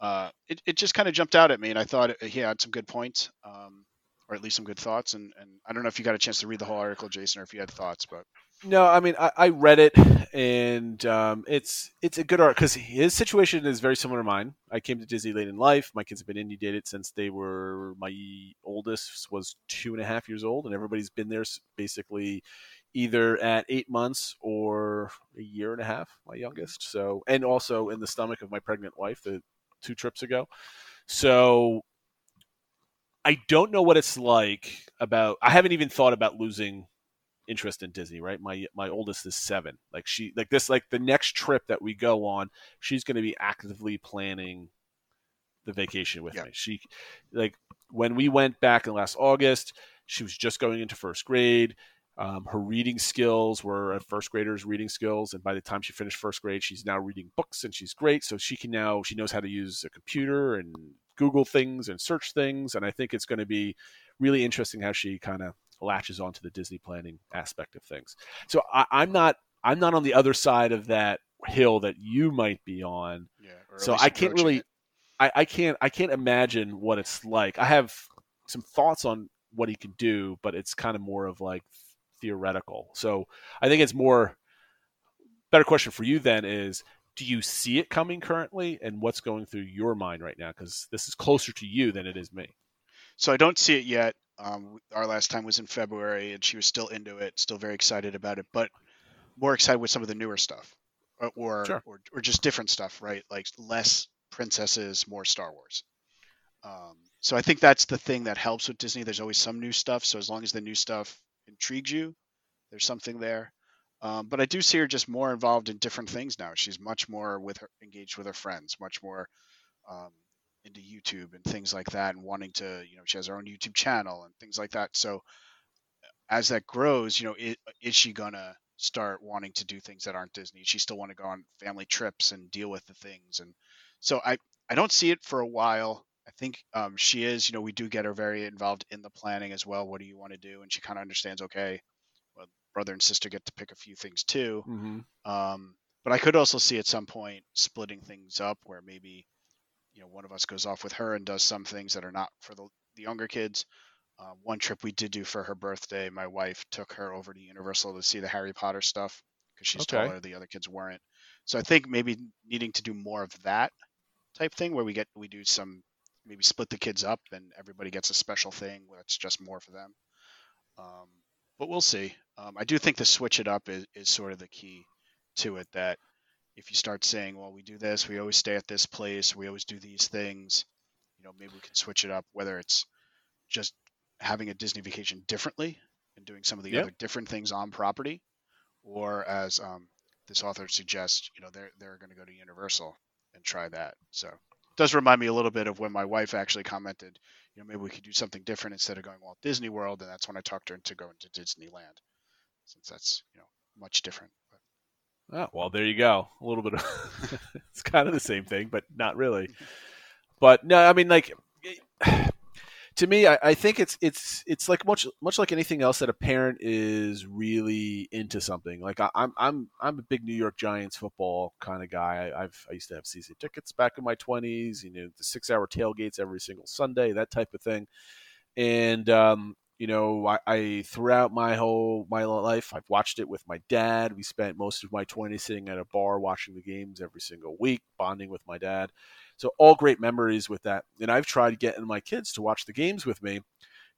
Uh, it, it just kind of jumped out at me, and I thought he had some good points. Um, or at least some good thoughts. And, and I don't know if you got a chance to read the whole article, Jason, or if you had thoughts, but
No, I mean I, I read it, and um, it's it's a good art because his situation is very similar to mine. I came to Disney late in life. My kids have been indie dated since they were my oldest was two and a half years old, and everybody's been there basically either at eight months or a year and a half. My youngest, so and also in the stomach of my pregnant wife, the two trips ago. So I don't know what it's like about. I haven't even thought about losing interest in Disney, right? My my oldest is seven. Like she like this like the next trip that we go on, she's going to be actively planning the vacation with
Yeah.
me. She like when we went back in last August, she was just going into first grade. Um, her reading skills were at first graders reading skills, and by the time she finished first grade, she's now reading books and she's great. So she can now she knows how to use a computer and Google things and search things. And I think it's going to be really interesting how she kind of latches onto the Disney planning aspect of things. So I, I'm not I'm not on the other side of that hill that you might be on.
yeah.
So I can't really. I, I can't I can't imagine what it's like. I have some thoughts on what he can do, but it's kind of more of like theoretical. So I think it's more better question for you then is do you see it coming currently and what's going through your mind right now because this is closer to you than it is me
So I don't see it yet. Um, our last time was in February, and she was still into it, still very excited about it, but more excited with some of the newer stuff, or or,
Sure.
or, or just different stuff, right? Like less princesses, more Star Wars. Um, so I think that's the thing that helps with Disney. There's always some new stuff. So as long as the new stuff intrigues you, there's something there. Um, but I do see her just more involved in different things now. She's much more with her engaged with her friends, much more um, into YouTube and things like that, and wanting to, you know, she has her own YouTube channel and things like that. So as that grows, you know, is, is she gonna start wanting to do things that aren't Disney? She still want to go on family trips and deal with the things? And so I, I don't see it for a while. I think um, she is, you know, we do get her very involved in the planning as well. What do you want to do? And she kind of understands, okay, brother and sister get to pick a few things too.
mm-hmm.
Um, but I could also see at some point splitting things up where maybe, you know, one of us goes off with her and does some things that are not for the, the younger kids. Uh, one trip we did do for her birthday, my wife took her over to Universal to see the Harry Potter stuff because she's
Okay.
taller. The other kids weren't. So I think maybe needing to do more of that type thing where we get we do some maybe split the kids up and everybody gets a special thing that's just more for them. Um, but we'll see. Um, I do think the switch it up is, is sort of the key to it. That if you start saying, "Well, we do this, we always stay at this place, we always do these things," you know, maybe we can switch it up. Whether it's just having a Disney vacation differently and doing some of the
Yep.
other different things on property, or as um, this author suggests, you know, they're they're going to go to Universal and try that. So it does remind me a little bit of when my wife actually commented, you know, maybe we could do something different instead of going Walt Disney World, and that's when I talked her into going to Disneyland, since that's you know much different. But
Oh, well, there you go. A little bit of it's kind of the same thing, but not really. But no, I mean, like to me, I, I think it's it's it's like much much like anything else that a parent is really into something. Like I, I'm I'm I'm a big New York Giants football kind of guy. I, I've I used to have season tickets back in my twenties. You know, the six hour tailgates every single Sunday, that type of thing. and um, you know, I, I, throughout my whole my life, I've watched it with my dad. We spent most of my 20s sitting at a bar watching the games every single week, bonding with my dad. So all great memories with that. And I've tried getting my kids to watch the games with me.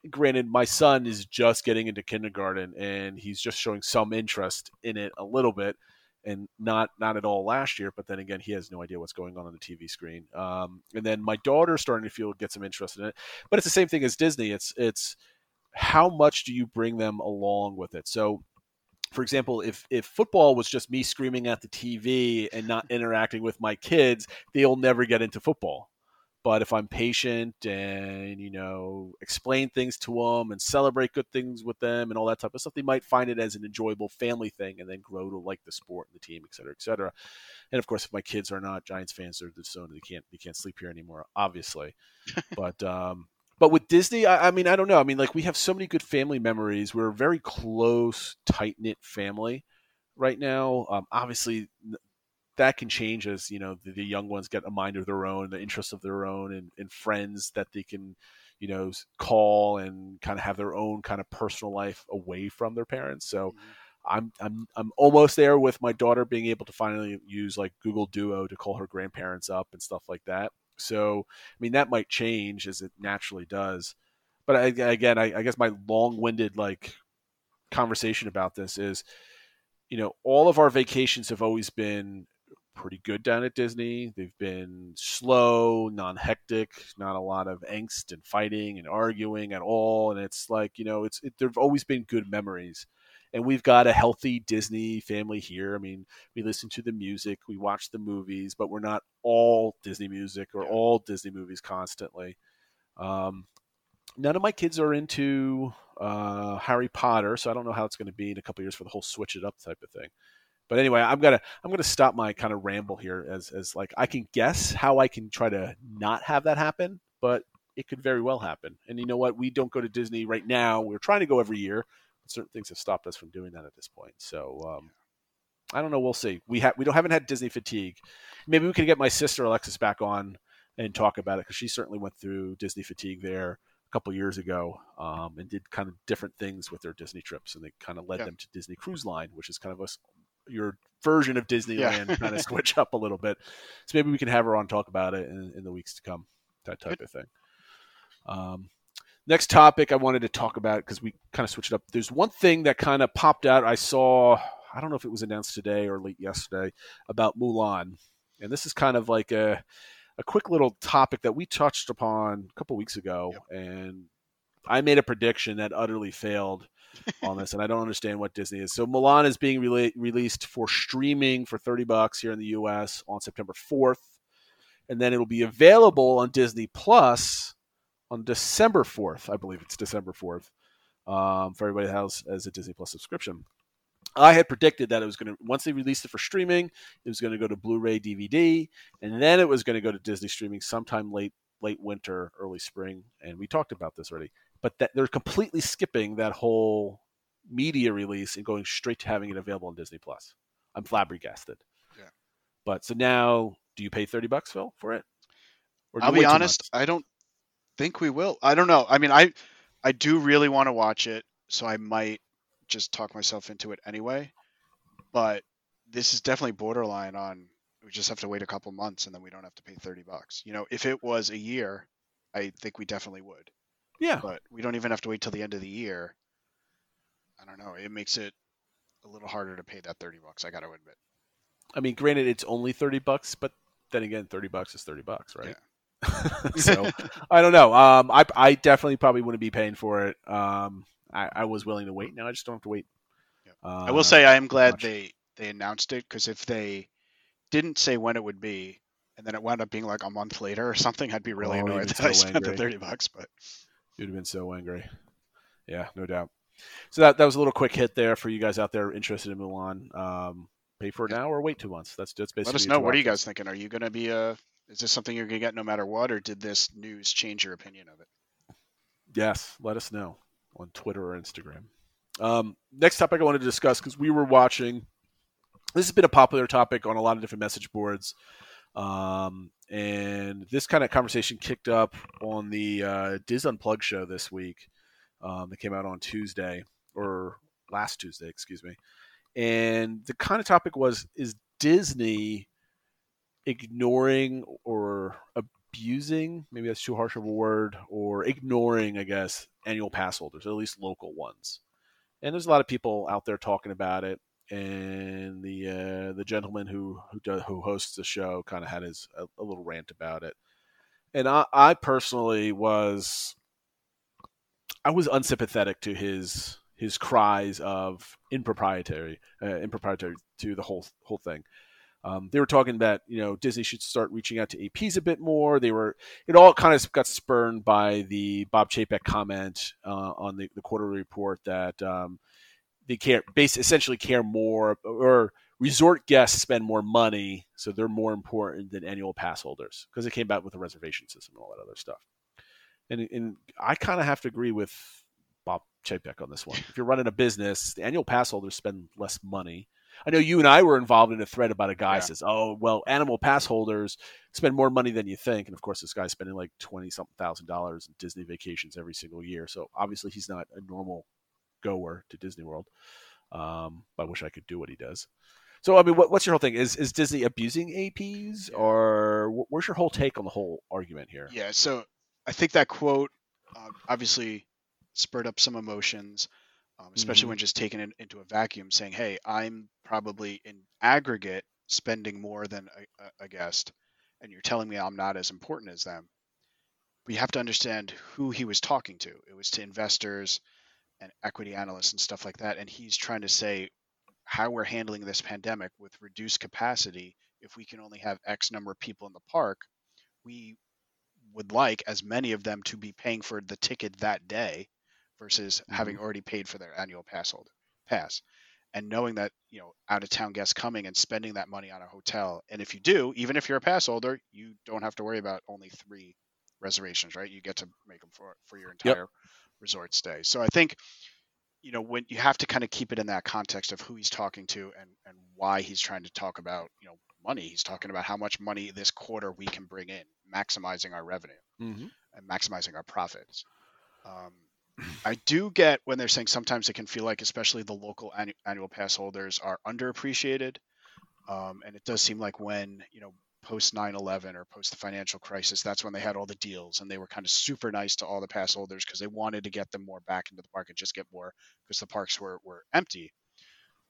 Granted, my son is just getting into kindergarten and he's just showing some interest in it a little bit and not not at all last year. But then again, he has no idea what's going on on the TV screen. Um, and then my daughter's starting to feel get some interest in it. But it's the same thing as Disney. It's it's how much do you bring them along with it? So, for example, if if football was just me screaming at the TV and not interacting with my kids, they'll never get into football. But if I'm patient and you know explain things to them and celebrate good things with them and all that type of stuff, they might find it as an enjoyable family thing and then grow to like the sport and the team, et cetera, et cetera. And of course, if my kids are not Giants fans, they're so they can't they can't sleep here anymore, obviously. but um, but with Disney, I, I, mean, I don't know. I mean, like we have so many good family memories. We're a very close, tight knit family right now. Um, obviously, that can change as you know the, the, young ones get a mind of their own, the interests of their own, and, and friends that they can, you know, call and kind of have their own kind of personal life away from their parents. So. Mm-hmm. I'm I'm I'm almost there with my daughter being able to finally use like Google Duo to call her grandparents up and stuff like that. So, I mean, that might change as it naturally does. But I, again, I, I guess my long-winded like conversation about this is, you know, all of our vacations have always been pretty good down at Disney. They've been slow, non-hectic, not a lot of angst and fighting and arguing at all. And it's like, you know, it's it, there've always been good memories and we've got a healthy Disney family here. I mean, we listen to the music, we watch the movies, but we're not all Disney music or all Disney movies constantly. Um, none of my kids are into uh, Harry Potter, so I don't know how it's going to be in a couple years for the whole switch it up type of thing. But anyway, I'm gonna I'm gonna stop my kind of ramble here as as like I can guess how I can try to not have that happen, but it could very well happen. And you know what? We don't go to Disney right now. We're trying to go every year certain things have stopped us from doing that at this point. So um, I don't know. We'll see. We have we don't haven't had Disney fatigue. Maybe we could get my sister Alexis back on and talk about it because she certainly went through Disney fatigue there a couple years ago um, and did kind of different things with their Disney trips, and they kind of led yeah. them to Disney Cruise Line, which is kind of a your version of Disneyland, yeah. kind of switch up a little bit. So maybe we can have her on talk about it in, in the weeks to come, that type Good. of thing. Um, Next topic I wanted to talk about because we kind of switched up. There's one thing that kind of popped out. I saw, I don't know if it was announced today or late yesterday about Mulan. And this is kind of like a, a quick little topic that we touched upon a couple weeks ago. Yep. And I made a prediction that utterly failed on this, and I don't understand what Disney is. So Mulan is being re- released for streaming for 30 bucks here in the US on September 4th. And then it'll be available on Disney Plus on December 4th. I believe it's December 4th um, for everybody that has as a Disney Plus subscription. I had predicted that it was going to once they released it for streaming, it was going to go to Blu-ray, DVD, and then it was going to go to Disney streaming sometime late late winter, early spring. And we talked about this already, but that they're completely skipping that whole media release and going straight to having it available on Disney Plus. I'm flabbergasted. Yeah. But so now, do you pay thirty bucks, Phil, for it?
I'll be honest. I don't think we will. I don't know. I mean, I I do really want to watch it, so I might just talk myself into it anyway. But this is definitely borderline on we just have to wait a couple months and then we don't have to pay 30 bucks. You know, if it was a year, I think we definitely would.
Yeah.
But we don't even have to wait till the end of the year. I don't know. It makes it a little harder to pay that 30 bucks, I got to admit.
I mean, granted it's only 30 bucks, but then again, 30 bucks is 30 bucks, right? Yeah. so I don't know. Um, I I definitely probably wouldn't be paying for it. Um, I, I was willing to wait. Now I just don't have to wait.
Uh, I will say I am glad much. they they announced it because if they didn't say when it would be, and then it wound up being like a month later or something, I'd be really oh, annoyed that so I spent angry. the thirty bucks. But
you'd have been so angry. Yeah, no doubt. So that that was a little quick hit there for you guys out there interested in Mulan. Um, pay for it now or wait two months. That's that's basically.
Let us know. What are you guys thinking? Are you going to be a is this something you're going to get no matter what, or did this news change your opinion of it?
Yes, let us know on Twitter or Instagram. Um, next topic I wanted to discuss because we were watching. This has been a popular topic on a lot of different message boards. Um, and this kind of conversation kicked up on the uh, DIS Unplugged show this week. Um, that came out on Tuesday or last Tuesday, excuse me. And the kind of topic was: Is Disney ignoring or abusing? Maybe that's too harsh of a word, or ignoring, I guess, annual pass holders, at least local ones. And there's a lot of people out there talking about it and the uh, the gentleman who who, does, who hosts the show kind of had his a, a, little rant about it, and I, I personally was I was unsympathetic to his his cries of improprietary uh, to the whole whole thing. Um, they were talking that you know Disney should start reaching out to APs a bit more. They were it all kind of got spurned by the Bob Chapek comment uh, on the, the quarterly report that um, they care base essentially care more or resort guests spend more money, so they're more important than annual pass holders because it came back with a reservation system and all that other stuff. And, and I kind of have to agree with Bob Chapek on this one. If you're running a business, the annual pass holders spend less money. I know you and I were involved in a thread about a guy yeah. says, "Oh, well, animal pass holders spend more money than you think," and of course, this guy's spending like twenty something thousand dollars in Disney vacations every single year. So obviously, he's not a normal goer to Disney World. Um, I wish I could do what he does. So I mean, what, what's your whole thing? Is is Disney abusing APs, or where's your whole take on the whole argument here?
Yeah, so I think that quote uh, obviously spurred up some emotions, um, especially mm-hmm. when just taken it into a vacuum, saying, "Hey, I'm probably in aggregate spending more than a, a guest, and you're telling me I'm not as important as them." We have to understand who he was talking to. It was to investors, and equity analysts and stuff like that. And he's trying to say how we're handling this pandemic with reduced capacity. If we can only have X number of people in the park, we would like as many of them to be paying for the ticket that day versus mm-hmm. having already paid for their annual pass holder pass and knowing that you know out of town guests coming and spending that money on a hotel and if you do even if you're a pass holder you don't have to worry about only three reservations right you get to make them for for your entire yep resort stay. So I think you know when you have to kind of keep it in that context of who he's talking to and and why he's trying to talk about you know money. He's talking about how much money this quarter we can bring in, maximizing our revenue mm-hmm. and maximizing our profits. Um, I do get when they're saying sometimes it can feel like, especially the local annu- annual pass holders, are underappreciated. Um, and it does seem like when you know post 9-11 or post the financial crisis that's when they had all the deals and they were kind of super nice to all the pass holders because they wanted to get them more back into the park and just get more because the parks were, were empty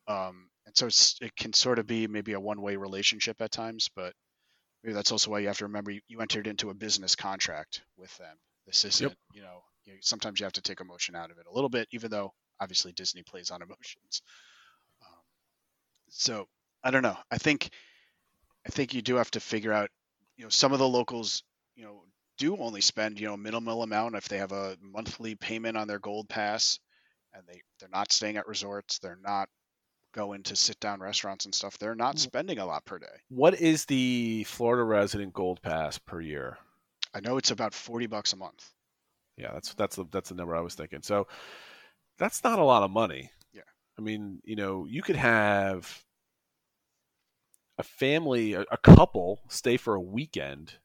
um, and so it can sort of be maybe a one-way relationship at times but maybe that's also why you have to remember you, you entered into a business contract with them this isn't yep. you know you, sometimes you have to take emotion out of it a little bit even though obviously disney plays on emotions um, so i don't know i think I think you do have to figure out, you know, some of the locals, you know, do only spend, you know, minimal amount if they have a monthly payment on their gold pass and they they're not staying at resorts, they're not going to sit down restaurants and stuff. They're not spending a lot per day.
What is the Florida resident gold pass per year?
I know it's about 40 bucks a month.
Yeah, that's that's the that's the number I was thinking. So that's not a lot of money.
Yeah.
I mean, you know, you could have a family, a, a couple, stay for a weekend,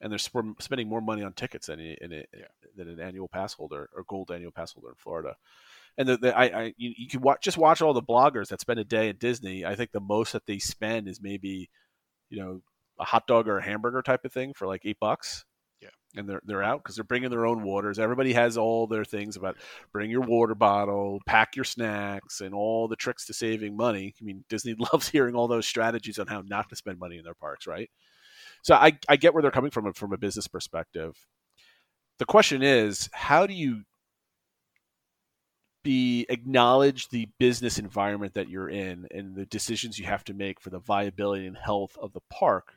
and they're sp- spending more money on tickets than in, in yeah. than an annual pass holder or gold annual pass holder in Florida. And the, the, I, I you, you can watch just watch all the bloggers that spend a day at Disney. I think the most that they spend is maybe, you know, a hot dog or a hamburger type of thing for like eight bucks and they're they're out because they're bringing their own waters. Everybody has all their things about bring your water bottle, pack your snacks, and all the tricks to saving money. I mean, Disney loves hearing all those strategies on how not to spend money in their parks, right? So I I get where they're coming from from a business perspective. The question is, how do you be acknowledge the business environment that you're in and the decisions you have to make for the viability and health of the park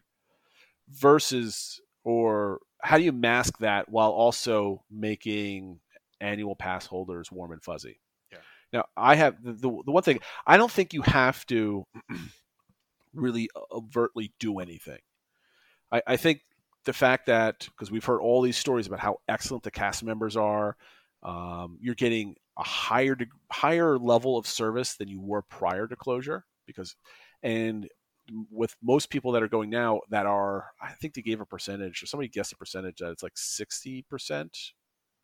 versus or how do you mask that while also making annual pass holders warm and fuzzy? Yeah. Now, I have the, the, the one thing I don't think you have to really overtly do anything. I, I think the fact that because we've heard all these stories about how excellent the cast members are, um, you're getting a higher higher level of service than you were prior to closure because and with most people that are going now that are I think they gave a percentage or somebody guessed a percentage that it's like 60%,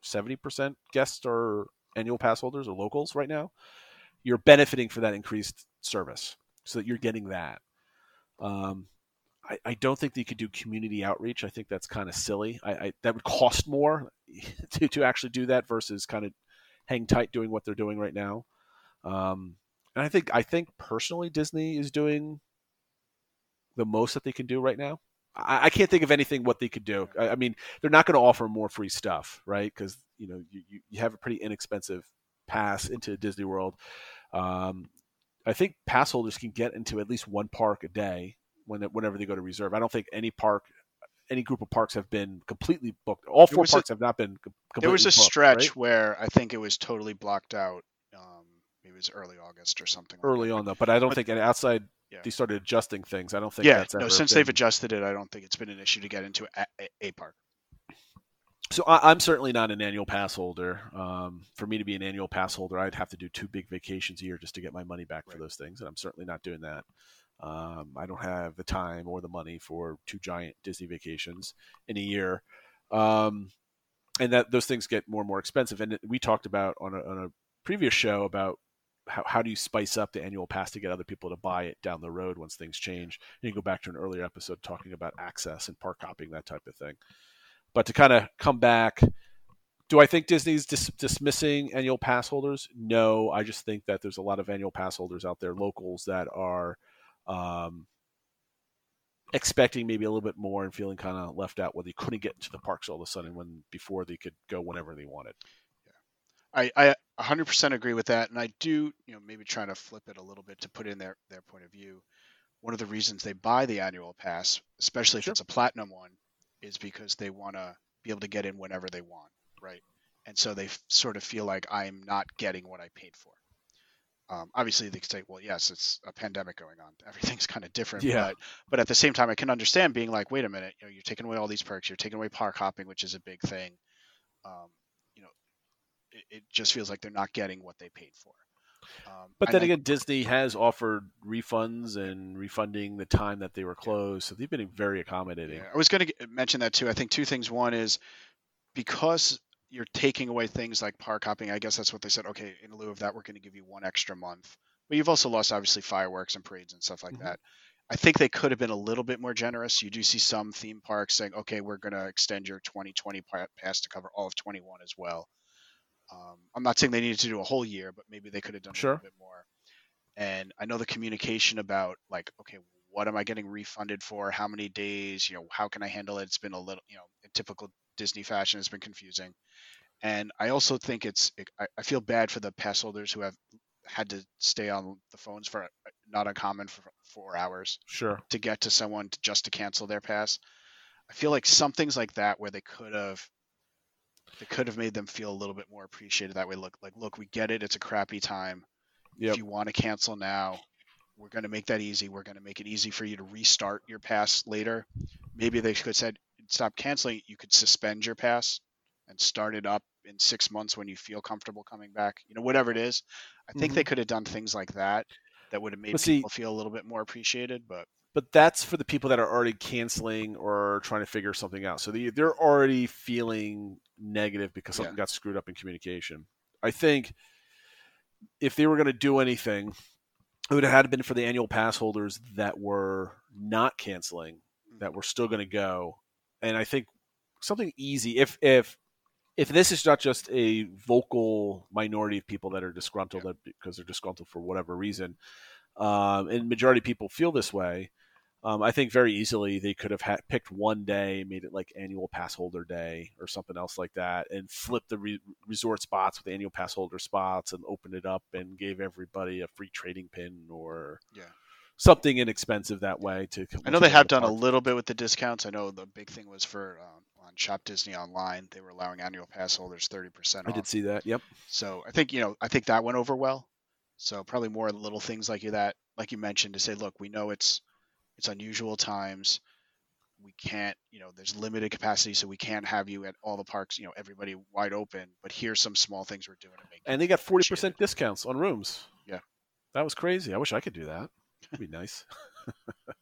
70% guests are annual pass holders or locals right now. You're benefiting for that increased service so that you're getting that. Um, I, I, don't think they could do community outreach. I think that's kind of silly. I, I, that would cost more to, to actually do that versus kind of hang tight doing what they're doing right now. Um, and I think I think personally Disney is doing the most that they can do right now. I, I can't think of anything what they could do. I, I mean, they're not going to offer more free stuff, right? Because you know you, you have a pretty inexpensive pass into Disney World. Um, I think pass holders can get into at least one park a day when whenever they go to reserve. I don't think any park, any group of parks have been completely booked. All four parks a, have not been. completely
There was a
booked,
stretch
right?
where I think it was totally blocked out. Um, maybe it was early August or something.
Early
like
on though, but I don't
but,
think outside
yeah.
they started adjusting things. I don't think.
Yeah, no. Since
been...
they've adjusted it, I don't think it's been an issue to get into a, a, a park.
So I, am certainly not an annual pass holder. Um, for me to be an annual pass holder, I'd have to do two big vacations a year just to get my money back right. for those things, and I'm certainly not doing that. Um, I don't have the time or the money for two giant Disney vacations in a year, um, and that those things get more and more expensive. And we talked about on a, on a previous show about how, how do you spice up the annual pass to get other people to buy it down the road once things change. And you go back to an earlier episode talking about access and park hopping, that type of thing. But to kind of come back, do I think Disney's dis- dismissing annual pass holders? No, I just think that there's a lot of annual pass holders out there, locals that are um, expecting maybe a little bit more and feeling kind of left out where they couldn't get to the parks all of a sudden when before they could go whenever they wanted.
I, I 100% agree with that, and I do you know maybe trying to flip it a little bit to put in their their point of view. One of the reasons they buy the annual pass, especially if sure. it's a platinum one, is because they want to be able to get in whenever they want, right? And so they f- sort of feel like I'm not getting what I paid for. Um, obviously, they could say, "Well, yes, it's a pandemic going on. Everything's kind of different."
Yeah.
But, but at the same time, I can understand being like, "Wait a minute, you know, you're taking away all these perks. You're taking away park hopping, which is a big thing. Um, it, it, just feels like they're not getting what they paid for."
Um, but then again, Disney has offered refunds and refunding the time that they were closed, so they've been very accommodating.
Yeah, I was going to mention that too. I think two things. One is because you're taking away things like park hopping. I guess that's what they said. Okay, in lieu of that, we're going to give you one extra month. But you've also lost obviously fireworks and parades and stuff like mm-hmm. that. I think they could have been a little bit more generous. You do see some theme parks saying, "Okay, we're going to extend your 2020 pass to cover all of 21 as well." Um, I'm not saying they needed to do a whole year, but maybe they could have done
sure.
a little bit more. And I know the communication about like, okay, what am I getting refunded for? How many days? You know, how can I handle it? It's been a little, you know, in typical Disney fashion, it's been confusing. And I also think it's, it, I, I feel bad for the pass holders who have had to stay on the phones for not uncommon for four hours.
Sure.
To get to someone to, just to cancel their pass. I feel like some things like that where they could have that could have made them feel a little bit more appreciated that way. Look, like, look, we get it. It's a crappy time. Yep. If you want to cancel now, we're going to make that easy. We're going to make it easy for you to restart your pass later. Maybe they could have said, stop canceling. You could suspend your pass and start it up in six months when you feel comfortable coming back. You know, whatever it is. I think mm-hmm. they could have done things like that that would have made people feel a little bit more appreciated. But
but that's for the people that are already canceling or trying to figure something out. So they, they're already feeling negative because something yeah. got screwed up in communication. I think if they were going to do anything, it would have had been for the annual pass holders that were not canceling, that were still going to go. And I think something easy, if if if this is not just a vocal minority of people that are disgruntled yeah. because they're disgruntled for whatever reason, um, and majority of people feel this way, um, I think very easily they could have ha- picked one day, made it like annual pass holder day or something else like that, and flipped the re- resort spots with annual pass holder spots and opened it up and gave everybody a free trading pin or
yeah.
something inexpensive that way. To
I know they have done park. a little bit with the discounts. I know the big thing was for uh, on Shop Disney Online, they were allowing annual pass holders thirty percent.
I did see that. Yep.
So I think you know I think that went over well. So probably more little things like that, like you mentioned, to say, look, we know it's it's unusual times. We can't, you know, there's limited capacity, so we can't have you at all the parks, you know, everybody wide open. But here's some small things we're doing to make.
And they got forty percent discounts on rooms.
Yeah,
that was crazy. I wish I could do that. That'd be nice.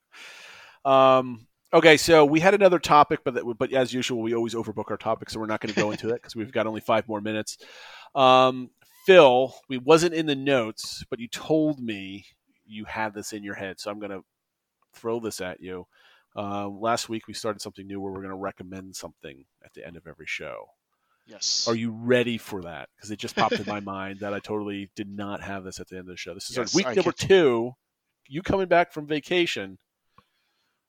um, okay, so we had another topic, but that, but as usual, we always overbook our topics, so we're not going to go into it because we've got only five more minutes. Um, Phil, we wasn't in the notes, but you told me you had this in your head, so I'm going to throw this at you. Uh, last week we started something new where we're going to recommend something at the end of every show.
Yes.
Are you ready for that? Because it just popped in my mind that I totally did not have this at the end of the show. This is
Yes,
our week
I
number
can-
two. You coming back from vacation?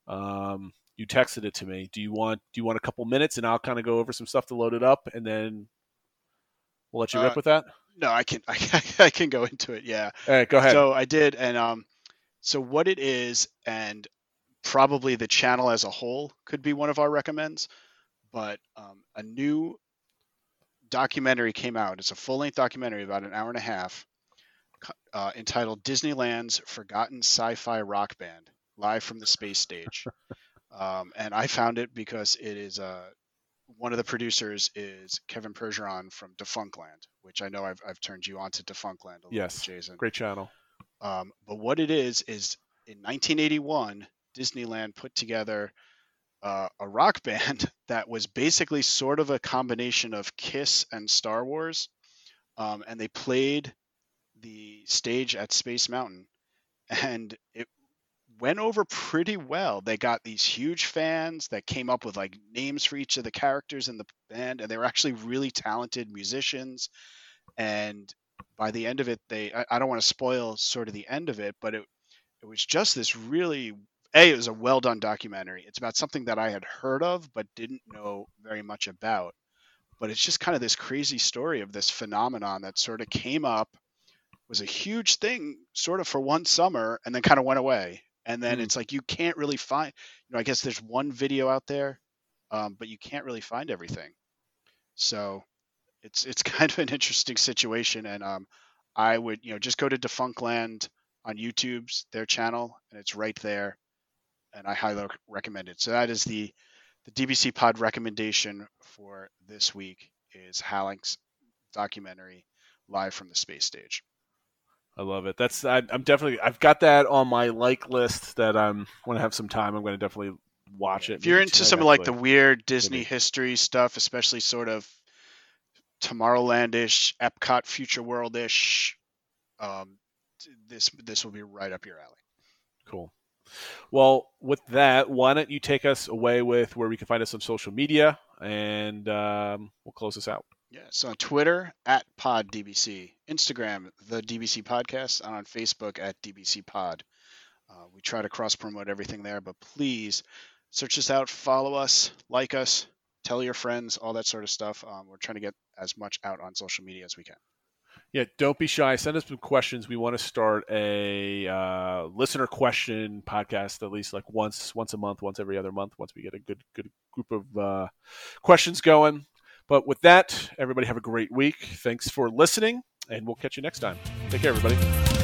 Um, you texted it to me. Do you want Do you want a couple minutes, and I'll kind of go over some stuff to load it up, and then we'll let you rip
Uh,
with that.
No, I can I can, I can go into it. Yeah.
All right, go ahead.
So I did, and um, so what it is, and probably the channel as a whole could be one of our recommends, but um, a new documentary came out. It's a full-length documentary, about an hour and a half, uh, entitled "Disneyland's Forgotten Sci-Fi Rock Band: Live from the Space Stage." um, and I found it because it is uh, one of the producers is Kevin Perjurer from Defunctland, which I know I've, I've turned you on to Defunctland a little
Yes.
bit, Jason.
Great channel.
Um, but what it is is in 1981, Disneyland put together uh, a rock band that was basically sort of a combination of Kiss and Star Wars, um, and they played the stage at Space Mountain, and it went over pretty well. They got these huge fans that came up with like names for each of the characters in the band, and they were actually really talented musicians. And by the end of it, they I, I don't want to spoil sort of the end of it, but it it was just this really a it was a well done documentary. It's about something that I had heard of but didn't know very much about. But it's just kind of this crazy story of this phenomenon that sort of came up, was a huge thing sort of for one summer, and then kind of went away. And then
Hmm.
it's like you can't really find, you know, I guess there's one video out there, um, but you can't really find everything. So it's it's kind of an interesting situation, and um, I would you know just go to Defunctland on YouTube's their channel, and it's right there, and I highly recommend it. So that is the the DVC Pod recommendation for this week is Halyx documentary live from the space stage.
I love it. That's I, I'm definitely I've got that on my like list that I'm when I have some time I'm going to definitely watch it.
If you're into some of like the weird Disney history stuff, especially sort of Tomorrowlandish, Epcot, Future Worldish, um, this this will be right up your alley.
Cool. Well, with that, why don't you take us away with where we can find us on social media, and um, we'll close this out.
Yeah, so on Twitter at PodDVC, Instagram the DVC Podcast, and on Facebook at DVC Pod. Uh, we try to cross promote everything there, but please search us out, follow us, like us, tell your friends, all that sort of stuff. Um, we're trying to get as much out on social media as we can.
Yeah, don't be shy. Send us some questions. We want to start a uh, listener question podcast at least like once once a month, once every other month. Once we get a good good group of uh, questions going. But with that, everybody have a great week. Thanks for listening, and we'll catch you next time. Take care, everybody.